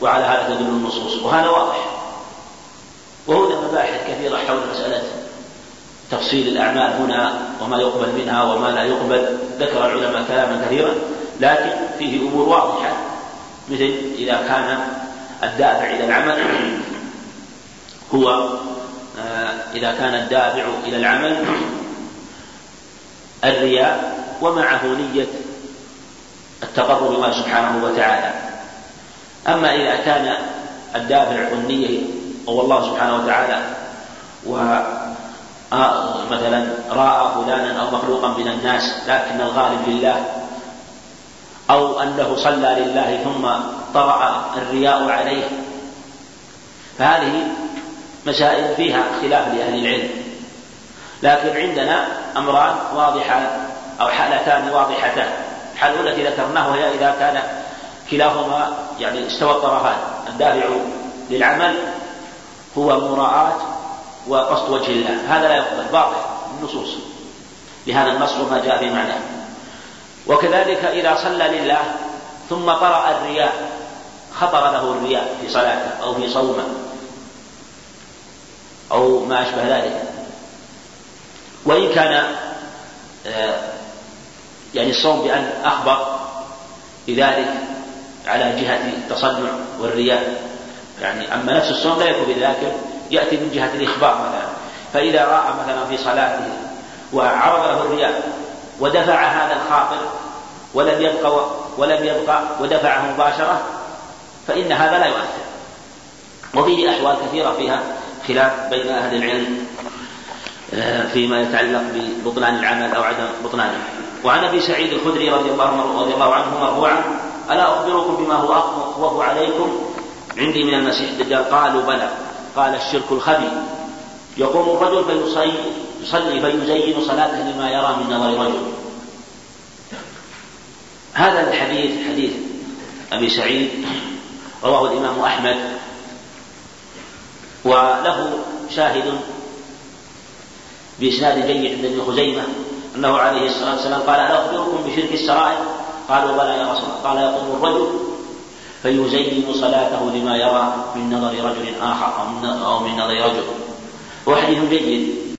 وعلى هذا تدل النصوص. وهذا واضح. وهنا مباحث كثيرة حول مسألة تفصيل الأعمال هنا وما يقبل منها وما لا يقبل. ذكر العلماء كلاما كثيرا. لكن فيه أمور واضحة. مثل إذا كان الدافع إلى العمل هو آه، إذا كان الدافع إلى العمل الرياء ومعه نية التقرب الله سبحانه وتعالى. أما إذا كان الدافع والنية هو الله سبحانه وتعالى و آه، مثلا رأى فلانا أو مخلوقا من الناس لكن الغالب لله أو أنه صلى لله ثم طرأ الرياء عليه فهذه مسائل فيها خلاف لأهل العلم. لكن عندنا أمران واضحان أو حالتان واضحتان. الحالة التي ذكرناها هي إذا كان كلاهما يعني استوى الطرفان. الدافع للعمل هو مراعاة وقصد وجه الله. هذا لا يقبل. باطل. النصوص. لهذا النص وما جاء في معناه. وكذلك إذا صلى لله ثم طرأ الرياء خطر له الرياء في صلاته أو في صومه. أو ما أشبه ذلك. وإن كان آه، يعني الصوم بأن أخبر بذلك على جهة التصنع والرياء. يعني أما نفس الصوم لا يكون لكن يأتي من جهة الإخبار مثلا. فإذا رأى مثلا في صلاته وعرض له الرياء ودفع هذا الخاطر ولم يبقى ولم يبقى ودفعه مباشرة فإن هذا لا يؤثر. وفيه أحوال كثيرة فيها خلاف بين أهل العلم آه، فيما يتعلق ببطلان العمل أو عدم بطلانه. وعن أبي سعيد الخدري رضي الله رضي الله عنه مرفوعا ألا أخبركم بما هو أخوف عليكم؟ عندي من المسيح الدجال قالوا بلى قال الشرك الخبي. يقوم الرجل فيصلي يصلي فيزين صلاته لما يرى من نظر رجل. هذا الحديث حديث أبي سعيد رواه الإمام أحمد. وله شاهد بإسناد جيد عند ابن خزيمة أنه عليه الصلاة والسلام قال أخبركم بشرك السرائر؟ قالوا بلى يا رسول الله. قال يقوم الرجل فيزين صلاته لما يرى من نظر رجل آخر أو من نظر رجل. وحديث جيد.